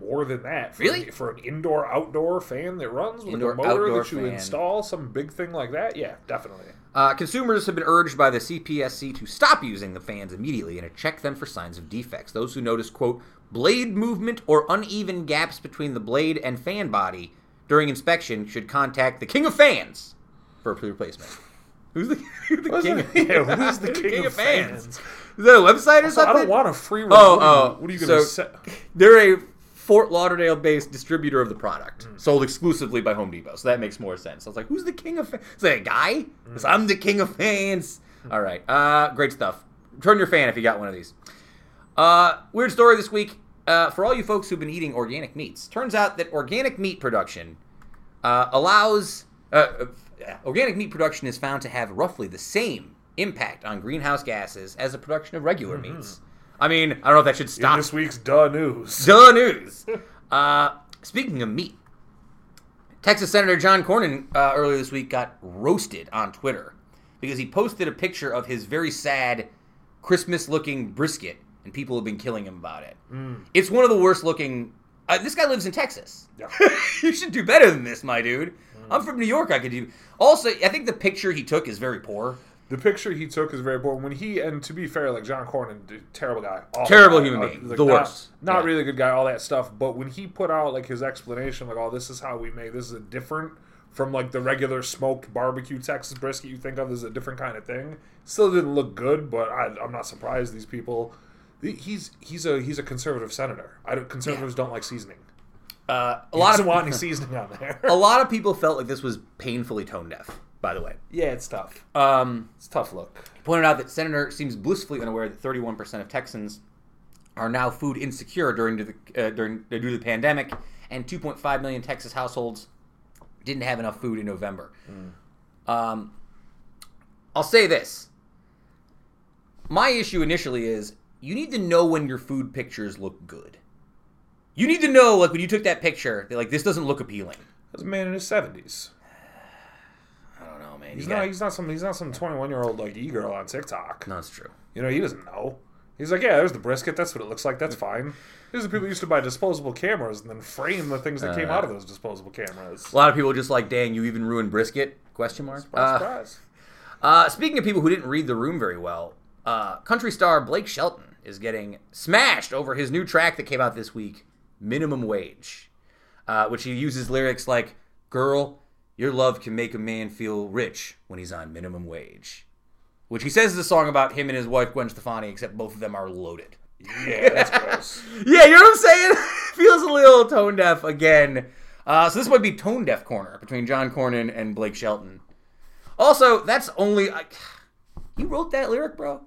S2: More than that. For,
S1: Really?
S2: For an indoor, outdoor fan that runs with
S1: Indoor,
S2: a motor that you
S1: fan.
S2: install, some big thing like that, yeah, definitely.
S1: Uh, consumers have been urged by the CPSC to stop using the fans immediately and to check them for signs of defects. Those who notice, quote, blade movement or uneven gaps between the blade and fan body during inspection should contact the King of Fans for a replacement. Who's the, who's the king? Of,
S2: Yeah, who's the king of fans?
S1: Is that a website or
S2: So I don't want a free
S1: Oh,
S2: review.
S1: oh,
S2: What are you going to
S1: so-
S2: say?
S1: They're a Fort Lauderdale-based distributor of the product,
S2: Mm.
S1: sold exclusively by Home Depot. So that makes more sense. I was like, "Who's the king of fans?" Is that a guy?
S2: Mm.
S1: I'm the king of fans. All right, uh, great stuff. Turn your fan if you got one of these. Uh, weird story this week uh, for all you folks who've been eating organic meats. Turns out that organic meat production uh, allows uh, organic meat production is found to have roughly the same impact on greenhouse gases as the production of regular meats. I mean, I don't know if that should
S2: In
S1: stop
S2: this week's Duh News.
S1: the news. Uh, speaking of meat, Texas Senator John Cornyn uh, earlier this week got roasted on Twitter because he posted a picture of his very sad Christmas-looking brisket, and people have been killing him about it. It's one of the worst-looking. Uh, this guy lives in Texas.
S2: Yeah.
S1: you should do better than this, my dude. I'm from New York. I could do. Also, I think the picture he took is very poor.
S2: The picture he took is very important. When he and to be fair, like John Cornyn, terrible guy,
S1: Terrible
S2: guy,
S1: human
S2: uh,
S1: being,
S2: like,
S1: the
S2: not-
S1: worst.
S2: Not
S1: Yeah.
S2: really a good guy, all that stuff. But when he put out like his explanation, like, "Oh, this is how we make this is a different from like the regular smoked barbecue Texas brisket you think of. This is a different kind of thing." Still didn't look good, but I, I'm not surprised these people. He's he's a he's a conservative senator. I don't, conservatives don't like seasoning.
S1: Uh, a lot of
S2: want any seasoning on there.
S1: a lot of people felt like this was painfully tone deaf. By the way,
S2: yeah, it's tough.
S1: um,
S2: It's a tough look.
S1: pointed out that Senator seems blissfully unaware that 31% of Texans are now food insecure during the uh, during due to the pandemic, and 2.5 million Texas households didn't have enough food in November. Um, I'll say this: my issue initially is you need to know when your food pictures look good. You need to know, like when you took that picture, like this doesn't look appealing.
S2: That's a man in his seventies.
S1: I don't know, man.
S2: He's
S1: You
S2: not.
S1: got-
S2: He's not some. He's not some twenty-one year old like e girl on TikTok.
S1: No, it's true.
S2: You know, he doesn't know. He's like, yeah, there's the brisket. That's what it looks like. That's fine. These are the people who used to buy disposable cameras and then frame the things that came
S1: Uh,
S2: out of those disposable cameras.
S1: A lot of people just like, dang, you even ruined brisket? Question mark.
S2: Surprise,
S1: Uh,
S2: surprise.
S1: Uh, speaking of people who didn't read the room very well, uh, country star Blake Shelton is getting smashed over his new track that came out this week, Minimum Wage, uh, which he uses lyrics like, Girl, your love can make a man feel rich when he's on minimum wage. Which he says is a song about him and his wife Gwen Stefani, except both of them are loaded.
S2: Yeah, that's gross.
S1: Yeah, you know what I'm saying? Feels a little tone deaf again. Uh, so this might be tone deaf corner between John Cornyn and Blake Shelton. Also, that's only I, you wrote that lyric, bro.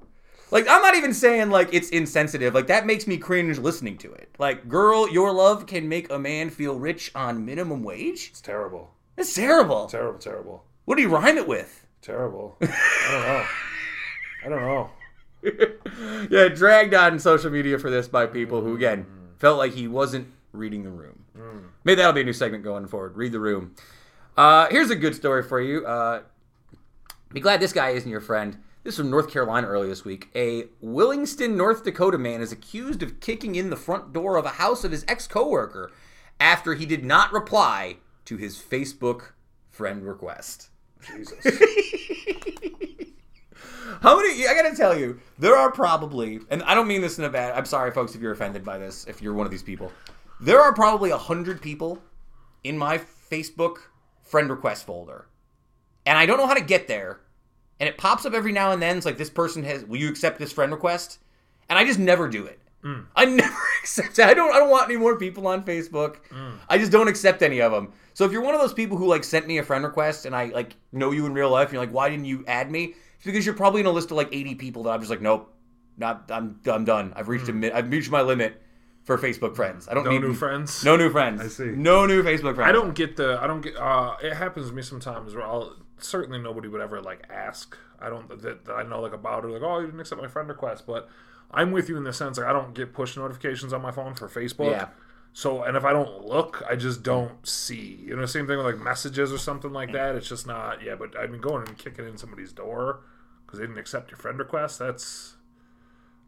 S1: Like I'm not even saying like it's insensitive. Like that makes me cringe listening to it. Like, girl, your love can make a man feel rich on minimum wage.
S2: It's terrible.
S1: It's terrible.
S2: Terrible, terrible.
S1: What do you rhyme it with?
S2: Terrible. I don't know. I don't know.
S1: yeah, dragged on social media for this by people who, again, felt like he wasn't reading the room. Maybe that'll be a new segment going forward. Read the room. Uh, here's a good story for you. Uh, be glad this guy isn't your friend. This is from North Carolina earlier this week. A Williston, North Dakota man is accused of kicking in the front door of a house of his ex coworker after he did not reply to his Facebook friend request.
S2: Jesus.
S1: How many? I gotta tell you, there are probably, and I don't mean this in a bad. I'm sorry, folks, if you're offended by this. If you're one of these people, there are probably a hundred people in my Facebook friend request folder, and I don't know how to get there. And it pops up every now and then. It's like this person has. Will you accept this friend request? And I just never do it. Mm. I never accept it. I don't. I don't want any more people on Facebook. Mm. I just don't accept any of them. So if you're one of those people who like sent me a friend request and I like know you in real life, and you're like, why didn't you add me? It's because you're probably in a list of like 80 people that I'm just like, nope, not. I'm. I'm done. I've reached a. Mm. mi- I've reached my limit for Facebook friends. I don't
S2: No
S1: need
S2: new friends.
S1: No new friends.
S2: I see.
S1: No new Facebook friends.
S2: I don't get the. I don't get. Uh, it happens to me sometimes where I'll certainly nobody would ever like ask. I don't that, that I know like about it. Like, oh, you didn't accept my friend request, but I'm with you in the sense like I don't get push notifications on my phone for Facebook.
S1: Yeah.
S2: So and if I don't look, I just don't see. You know, same thing with like messages or something like that. It's just not. Yeah, but I mean, going and kicking in somebody's door because they didn't accept your friend request. That's.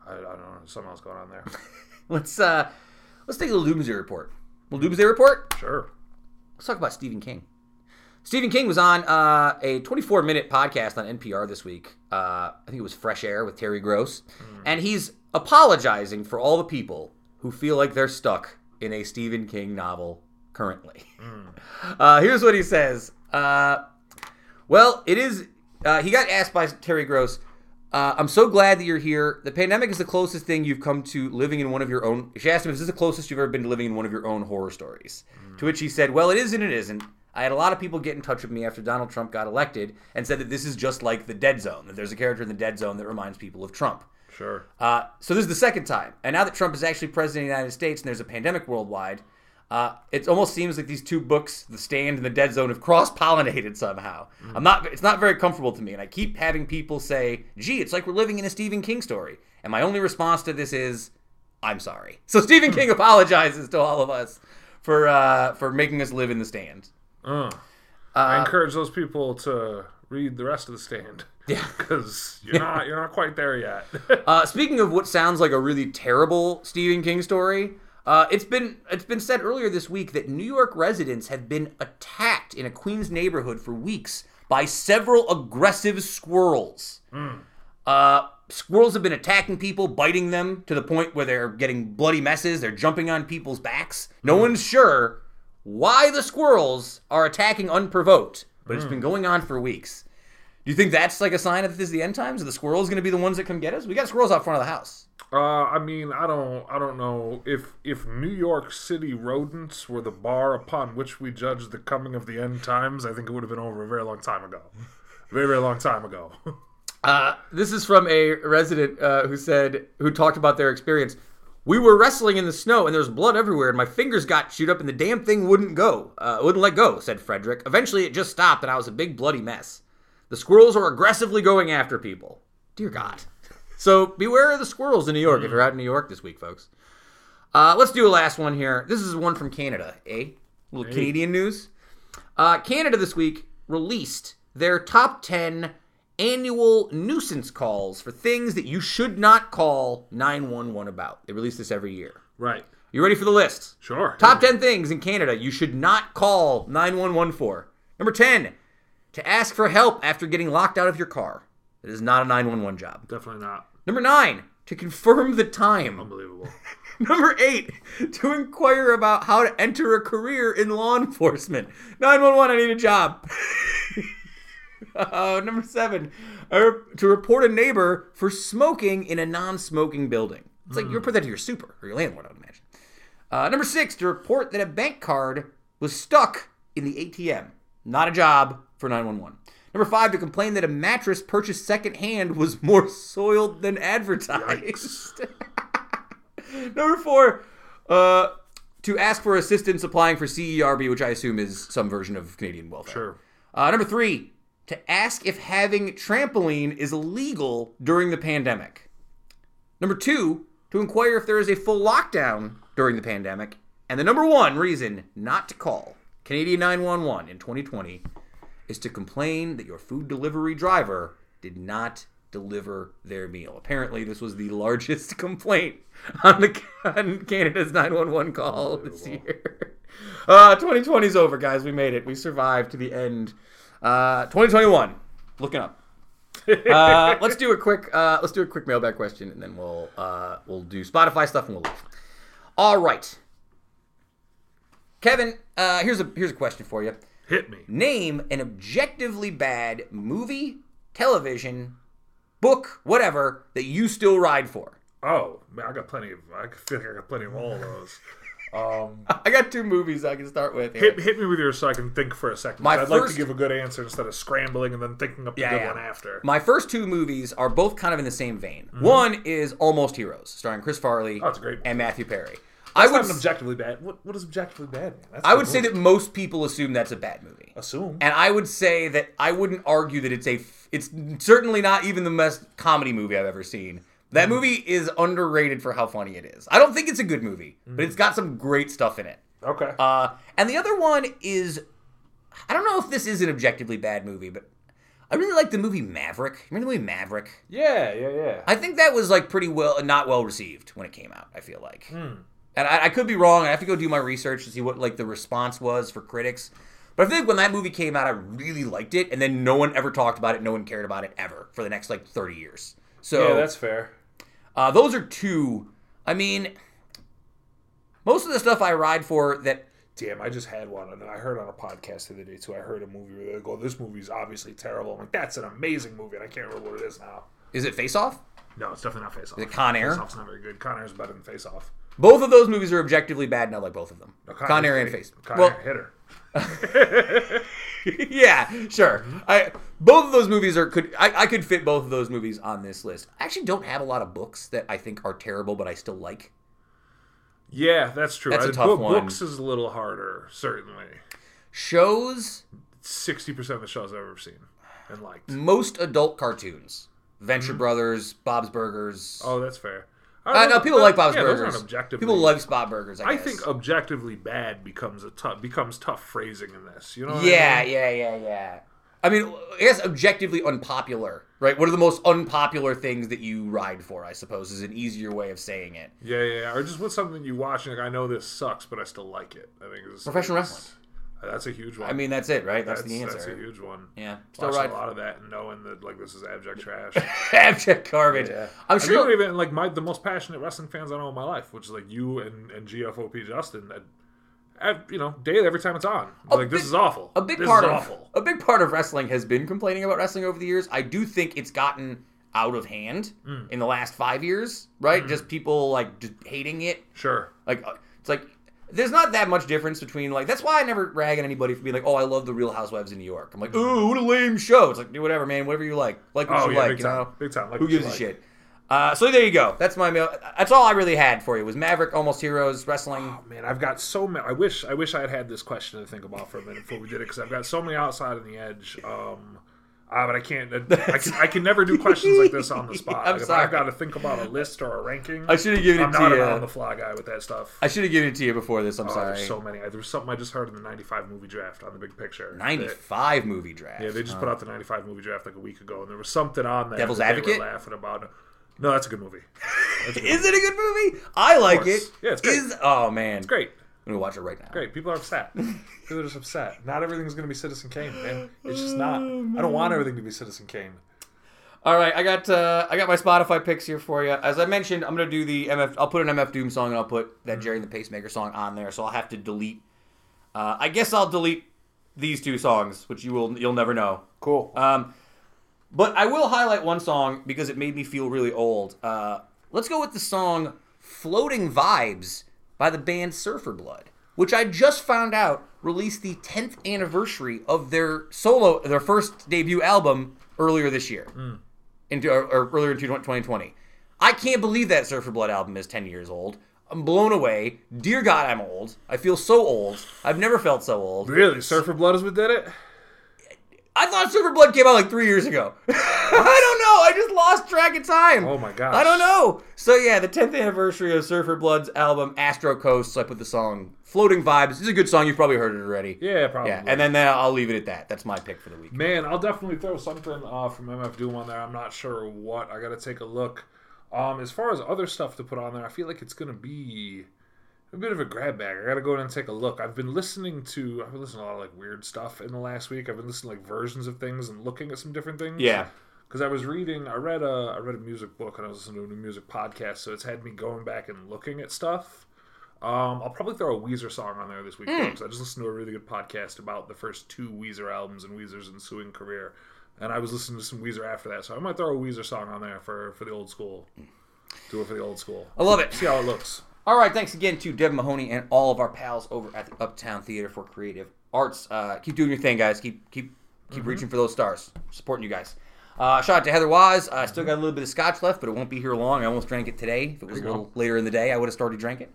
S2: I, I don't know. Something else going on there.
S1: Let's uh, let's take a little doomsday report. Little doomsday report.
S2: sure.
S1: Let's talk about Stephen King. Stephen King was on uh, a 24 minute podcast on NPR this week. Uh, I think it was Fresh Air with Terry Gross. And he's apologizing for all the people who feel like they're stuck in a Stephen King novel currently. Uh, here's what he says. Uh, well, it is. Uh, he got asked by Terry Gross. Uh, I'm so glad that you're here. The pandemic is the closest thing you've come to living in one of your own. She asked him, "Is this the closest you've ever been to living in one of your own horror stories?" To which he said, "Well, it is and it isn't. I had a lot of people get in touch with me after Donald Trump got elected and said that this is just like the Dead Zone. That there's a character in the Dead Zone that reminds people of Trump.
S2: Sure.
S1: Uh, so this is the second time, and now that Trump is actually president of the United States and there's a pandemic worldwide, uh, it almost seems like these two books, The Stand and The Dead Zone, have cross-pollinated somehow. I'm not. It's not very comfortable to me, and I keep having people say, "Gee, it's like we're living in a Stephen King story." And my only response to this is, "I'm sorry." So Stephen King apologizes to all of us for uh, for making us live in The Stand.
S2: Uh, I encourage those people to read the rest of the stand.
S1: Yeah.
S2: because you're not you're not quite there yet.
S1: Uh, speaking of what sounds like a really terrible Stephen King story, uh, it's been it's been said earlier this week that New York residents have been attacked in a Queens neighborhood for weeks by several aggressive squirrels. Uh, squirrels have been attacking people, biting them to the point where they're getting bloody messes. They're jumping on people's backs. No one's sure why the squirrels are attacking unprovoked, but it's been going on for weeks. Do you think that's like a sign that this is the end times? Are the squirrels going to be the ones that come get us? We got squirrels out front of the house.
S2: uh, I mean, I don't I don't know if if New York City rodents were the bar upon which we judge the coming of the end times. I think it would have been over a very long time ago. Very very long time ago.
S1: Uh, this is from a resident uh, who said, who talked about their experience. We were wrestling in the snow and there was blood everywhere, and my fingers got chewed up, and the damn thing wouldn't go, uh, wouldn't let go. Said Frederick. Eventually, it just stopped, and I was a big bloody mess. The squirrels are aggressively going after people. Dear God. So beware of the squirrels in New York if you're out in New York this week, folks. Uh, let's do a last one here. This is one from Canada, eh? little Canadian news. Uh, Canada this week released their top 10 annual nuisance calls for things that you should not call 911 about. They release this every year.
S2: Right.
S1: You ready for the list?
S2: Sure.
S1: Top 10 things in Canada you should not call 911 for. Number 10, to ask for help after getting locked out of your car. That is not a 911 job.
S2: Definitely not.
S1: Number 9, to confirm the time.
S2: Unbelievable.
S1: Number 8, to inquire about how to enter a career in law enforcement. 911, I need a job. uh, number 7, uh, to report a neighbor for smoking in a non smoking building. It's like you report that to your super or your landlord, I would imagine. Uh, number six, to report that a bank card was stuck in the ATM. Not a job for 911. Number five, to complain that a mattress purchased secondhand was more soiled than advertised. Number four, uh, to ask for assistance applying for CERB, which I assume is some version of Canadian welfare.
S2: Sure.
S1: Uh, number three, to ask if having trampoline is illegal during the pandemic. Number two, to inquire if there is a full lockdown during the pandemic. And the number one reason not to call Canadian 911 in 2020 is to complain that your food delivery driver did not deliver their meal. Apparently, this was the largest complaint on the on Canada's 911 call this year. Uh, 2020 is over, guys. We made it. We survived to the end. Uh, 2021, looking up. Uh, let's do a quick. Uh, let's do a quick mailbag question, and then we'll uh, we'll do Spotify stuff, and we'll leave. All right, Kevin. Uh, here's a here's a question for you.
S2: Hit me.
S1: Name an objectively bad movie, television, book, whatever that you still ride for.
S2: Oh, man, I got plenty of. I feel like I got plenty of all of those. Um,
S1: I got two movies I can start with. Here.
S2: hit, hit me with yours so I can think for a second.
S1: My
S2: I'd like to give a good answer instead of scrambling and then thinking up the
S1: Yeah,
S2: good
S1: yeah.
S2: one after.
S1: My first two movies are both kind of in the same vein.
S2: Mm-hmm.
S1: One is Almost Heroes, starring Chris Farley
S2: Oh, it's great
S1: and Matthew Perry.
S2: I
S1: I
S2: would
S1: would
S2: not an objectively bad. What what is objectively bad? Mean? That's a
S1: I
S2: good
S1: would say that most people assume that's a bad movie.
S2: assume.
S1: And I would say that I wouldn't argue that it's a. f- It's certainly not even the best comedy movie I've ever seen. That movie is underrated for how funny it is. I don't think it's a good movie, but it's got some great stuff in it.
S2: Okay.
S1: Uh, and the other one is, I don't know if this is an objectively bad movie, but I really like the movie Maverick. You remember the movie Maverick?
S2: yeah, yeah, yeah.
S1: I think that was like pretty well, not well received when it came out. I feel like,
S2: Hmm.
S1: and I, I could be wrong. I have to go do my research to see what like the response was for critics. But I think when that movie came out, I really liked it, and then no one ever talked about it. No one cared about it ever for the next like thirty years. So
S2: yeah, that's fair.
S1: Uh, those are two. I mean, most of the stuff I ride for that
S2: Damn, I just had one, and I heard on a podcast the other day too. I heard a movie where they go, "This movie's obviously terrible." I'm like, "That's an amazing movie," and I can't remember what it is now.
S1: is it Face Off.
S2: No, it's definitely not Face Off.
S1: Is it Con Air?
S2: Face Off's not very good. Con Air's better than Face Off.
S1: Both of those movies are objectively bad, and I like both of them.
S2: No,
S1: Con Air and. Face.
S2: Con
S1: well,
S2: Air, hitter.
S1: yeah, sure. I both of those movies are could I, I could fit both of those movies on this list. I actually don't have a lot of books that I think are terrible, but I still like.
S2: Yeah, that's true.
S1: That's a
S2: I-
S1: tough
S2: book-
S1: one.
S2: Books is a little harder, certainly.
S1: Shows
S2: Sixty percent of the shows I've ever seen and liked.
S1: most adult cartoons. Venture
S2: Mm-hmm.
S1: Brothers, Bob's Burgers.
S2: Oh, that's fair.
S1: Uh, no, people like Bob's
S2: yeah, those
S1: Burgers.
S2: aren't objectively.
S1: People like Bob Burgers. I,
S2: I think objectively bad becomes a tough becomes tough phrasing in this. You know? What I
S1: Yeah,
S2: mean?
S1: yeah, yeah, yeah. I mean, I guess objectively unpopular, right? What are the most unpopular things that you ride for? I suppose is an easier way of saying it.
S2: yeah, yeah, yeah. Or just with something you watch and like, I know this sucks, but I still like it. I think it's,
S1: Professional wrestling.
S2: That's a huge one.
S1: I mean, that's it, right? That's,
S2: that's,
S1: the answer.
S2: That's a huge one.
S1: yeah, still
S2: Watched a lot of that and knowing that like this is abject trash.
S1: abject garbage.
S2: Yeah.
S1: I'm
S2: I
S1: sure.
S2: mean, even like my the most passionate wrestling fans I know in my life, which is like you and, and GFOP Justin. That, at, you know, daily every time it's on, like this is awful.
S1: a big
S2: this
S1: part
S2: is
S1: of
S2: awful.
S1: a big part of wrestling has been complaining about wrestling over the years. I do think it's gotten out of hand
S2: Mm.
S1: in the last five years, right? Just people like just hating it.
S2: Sure.
S1: Like uh, it's like there's not that much difference between like that's why I never rag on anybody for being like, oh, I love the Real Housewives in New York. I'm like, ooh, what a lame show. It's like do whatever, man, whatever you like, like what
S2: Oh
S1: you
S2: yeah,
S1: like,
S2: big
S1: you
S2: time,
S1: know.
S2: big time. Like
S1: Who gives a
S2: like.
S1: shit? Uh, so there you go. That's my mail. That's all I really had for you was Maverick, Almost Heroes, wrestling.
S2: Oh man, I've got so many. I wish I wish I had had this question to think about for a minute before we did it because I've got so many outside on the edge. Um, Ah, but I can't. I can, I can never do questions like this on the spot.
S1: I'm
S2: Like, if
S1: sorry.
S2: I've got to think about a list or a ranking,
S1: I should have given
S2: I'm
S1: it to
S2: not
S1: you.
S2: an on the fly guy with that stuff.
S1: I should have given it to you before this. I'm
S2: Oh,
S1: sorry.
S2: There's so many. There was something I just heard in the '95 movie draft on the big picture. that-
S1: 95 movie draft.
S2: Yeah, they just
S1: Uh,
S2: put out the '95 movie draft like a week ago, and there was something on there.
S1: Devil's
S2: that
S1: Advocate?
S2: Laughing about. No, that's a good movie. A good
S1: Is
S2: movie.
S1: it a good movie? I like it.
S2: Yeah, it's great.
S1: Is oh man,
S2: It's great.
S1: I'm gonna watch it right now.
S2: Great. People are upset. People are just upset. Not everything's going to be Citizen Kane, man. It's just not. I don't want everything to be Citizen Kane.
S1: All right, I got uh, I got my Spotify picks here for you. As I mentioned, I'm gonna do the MF. I'll put an MF Doom song and I'll put that Gerry and the Pacemaker song on there. So I'll have to delete. Uh, I guess I'll delete these two songs, which you will you'll never know.
S2: Cool.
S1: Um, but I will highlight one song because it made me feel really old. Uh, let's go with the song "Floating Vibes" by the band Surfer Blood, which I just found out released the 10th anniversary of their solo, their first debut album earlier this year, hmm. into or, or earlier into 2020. I can't believe that Surfer Blood album is 10 years old. I'm blown away. Dear God, I'm old. I feel so old. I've never felt so old.
S2: really? Surfer Blood is what did it?
S1: I thought Surfer Blood came out like three years ago. I don't know. I just lost track of time.
S2: Oh my god.
S1: I don't know. So yeah, the 10th anniversary of Surfer Blood's album Astro Coast. So I put the song "Floating Vibes." This is a good song. You've probably heard it already.
S2: Yeah, probably.
S1: Yeah, and then, then I'll leave it at that. That's my pick for the week.
S2: Man, I'll definitely throw something uh, from MF Doom on there. I'm not sure what. I got to take a look. Um, as far as other stuff to put on there, I feel like it's gonna be a bit of a grab bag. I got to go in and take a look. I've been listening to. I've been listening to a lot of like weird stuff in the last week. I've been listening to like versions of things and looking at some different things.
S1: Yeah.
S2: Because I was reading, I read a, I read a music book and I was listening to a new music podcast, so it's had me going back and looking at stuff. Um, I'll probably throw a Weezer song on there this week because I just listened to a really good podcast about the first two Weezer albums and Weezer's ensuing career, and I was listening to some Weezer after that, so I might throw a Weezer song on there for for the old school. Do it for the old school.
S1: I love it.
S2: See how it looks.
S1: All right, thanks again to Devin Mahoney and all of our pals over at the Uptown Theater for Creative Arts. Uh, keep doing your thing, guys. Keep keep keep reaching for those stars. Supporting you guys. Uh, shout out to Heather Wise. I still got a little bit of scotch left, but it won't be here long. I almost drank it today. If it was a little later in the day, I would have started drinking it.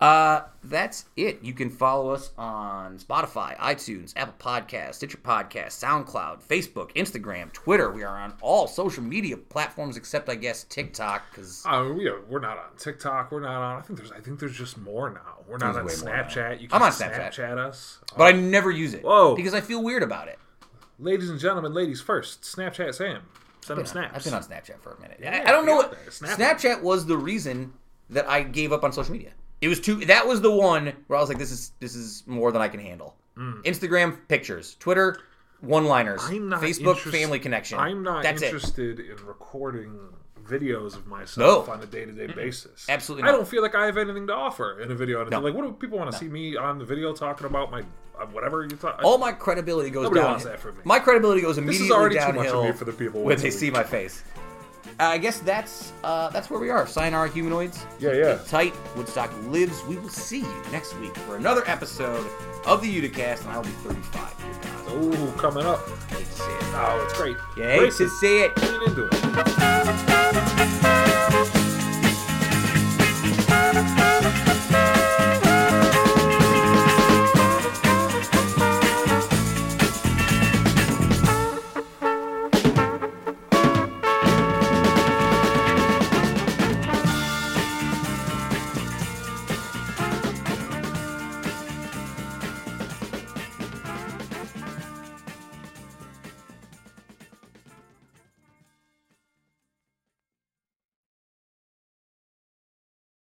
S1: Uh, that's it. You can follow us on Spotify, iTunes, Apple Podcasts, Stitcher Podcasts, SoundCloud, Facebook, Instagram, Twitter. We are on all social media platforms except, I guess, TikTok because
S2: Uh, we are, we're not on TikTok. We're not on. I think there's. I think there's just more now. We're not on
S1: There's way more now.
S2: Snapchat. You can I'm
S1: on Snapchat.
S2: Snapchat us.
S1: but I never use it.
S2: Whoa.
S1: Because I feel weird about it.
S2: Ladies and gentlemen, ladies first. Snapchat Sam. Send him snaps.
S1: I've been on Snapchat for a minute.
S2: Yeah,
S1: I, I don't know what Snapchat was the reason that I gave up on social media. It was too. That was the one where I was like, "This is this is more than I can handle." Instagram pictures, Twitter one-liners,
S2: Mm. Not
S1: Facebook
S2: interest-
S1: family connection.
S2: I'm not
S1: That's it.
S2: interested in recording videos of myself
S1: No.
S2: on a day-to-day basis.
S1: Absolutely
S2: I don't feel like I have anything to offer in a video.
S1: No.
S2: Like, what do people want to see me on the video talking about my uh, whatever you talk?
S1: All my credibility goes
S2: Nobody
S1: down.
S2: wants that from me.
S1: My credibility goes
S2: is
S1: immediately
S2: already too much
S1: downhill
S2: of me for the people
S1: when they see my face. Uh, I guess that's uh, that's where we are. Sayonara, humanoids.
S2: Yeah, yeah.
S1: Tight. Woodstock lives. We will see you next week for another episode of the Uticast, and I will be 35 years old.
S2: Oh, coming up.
S1: Hate to see it.
S2: Oh, it's great.
S1: Yeah, hate
S2: Brace
S1: to see it.
S2: Lean into it.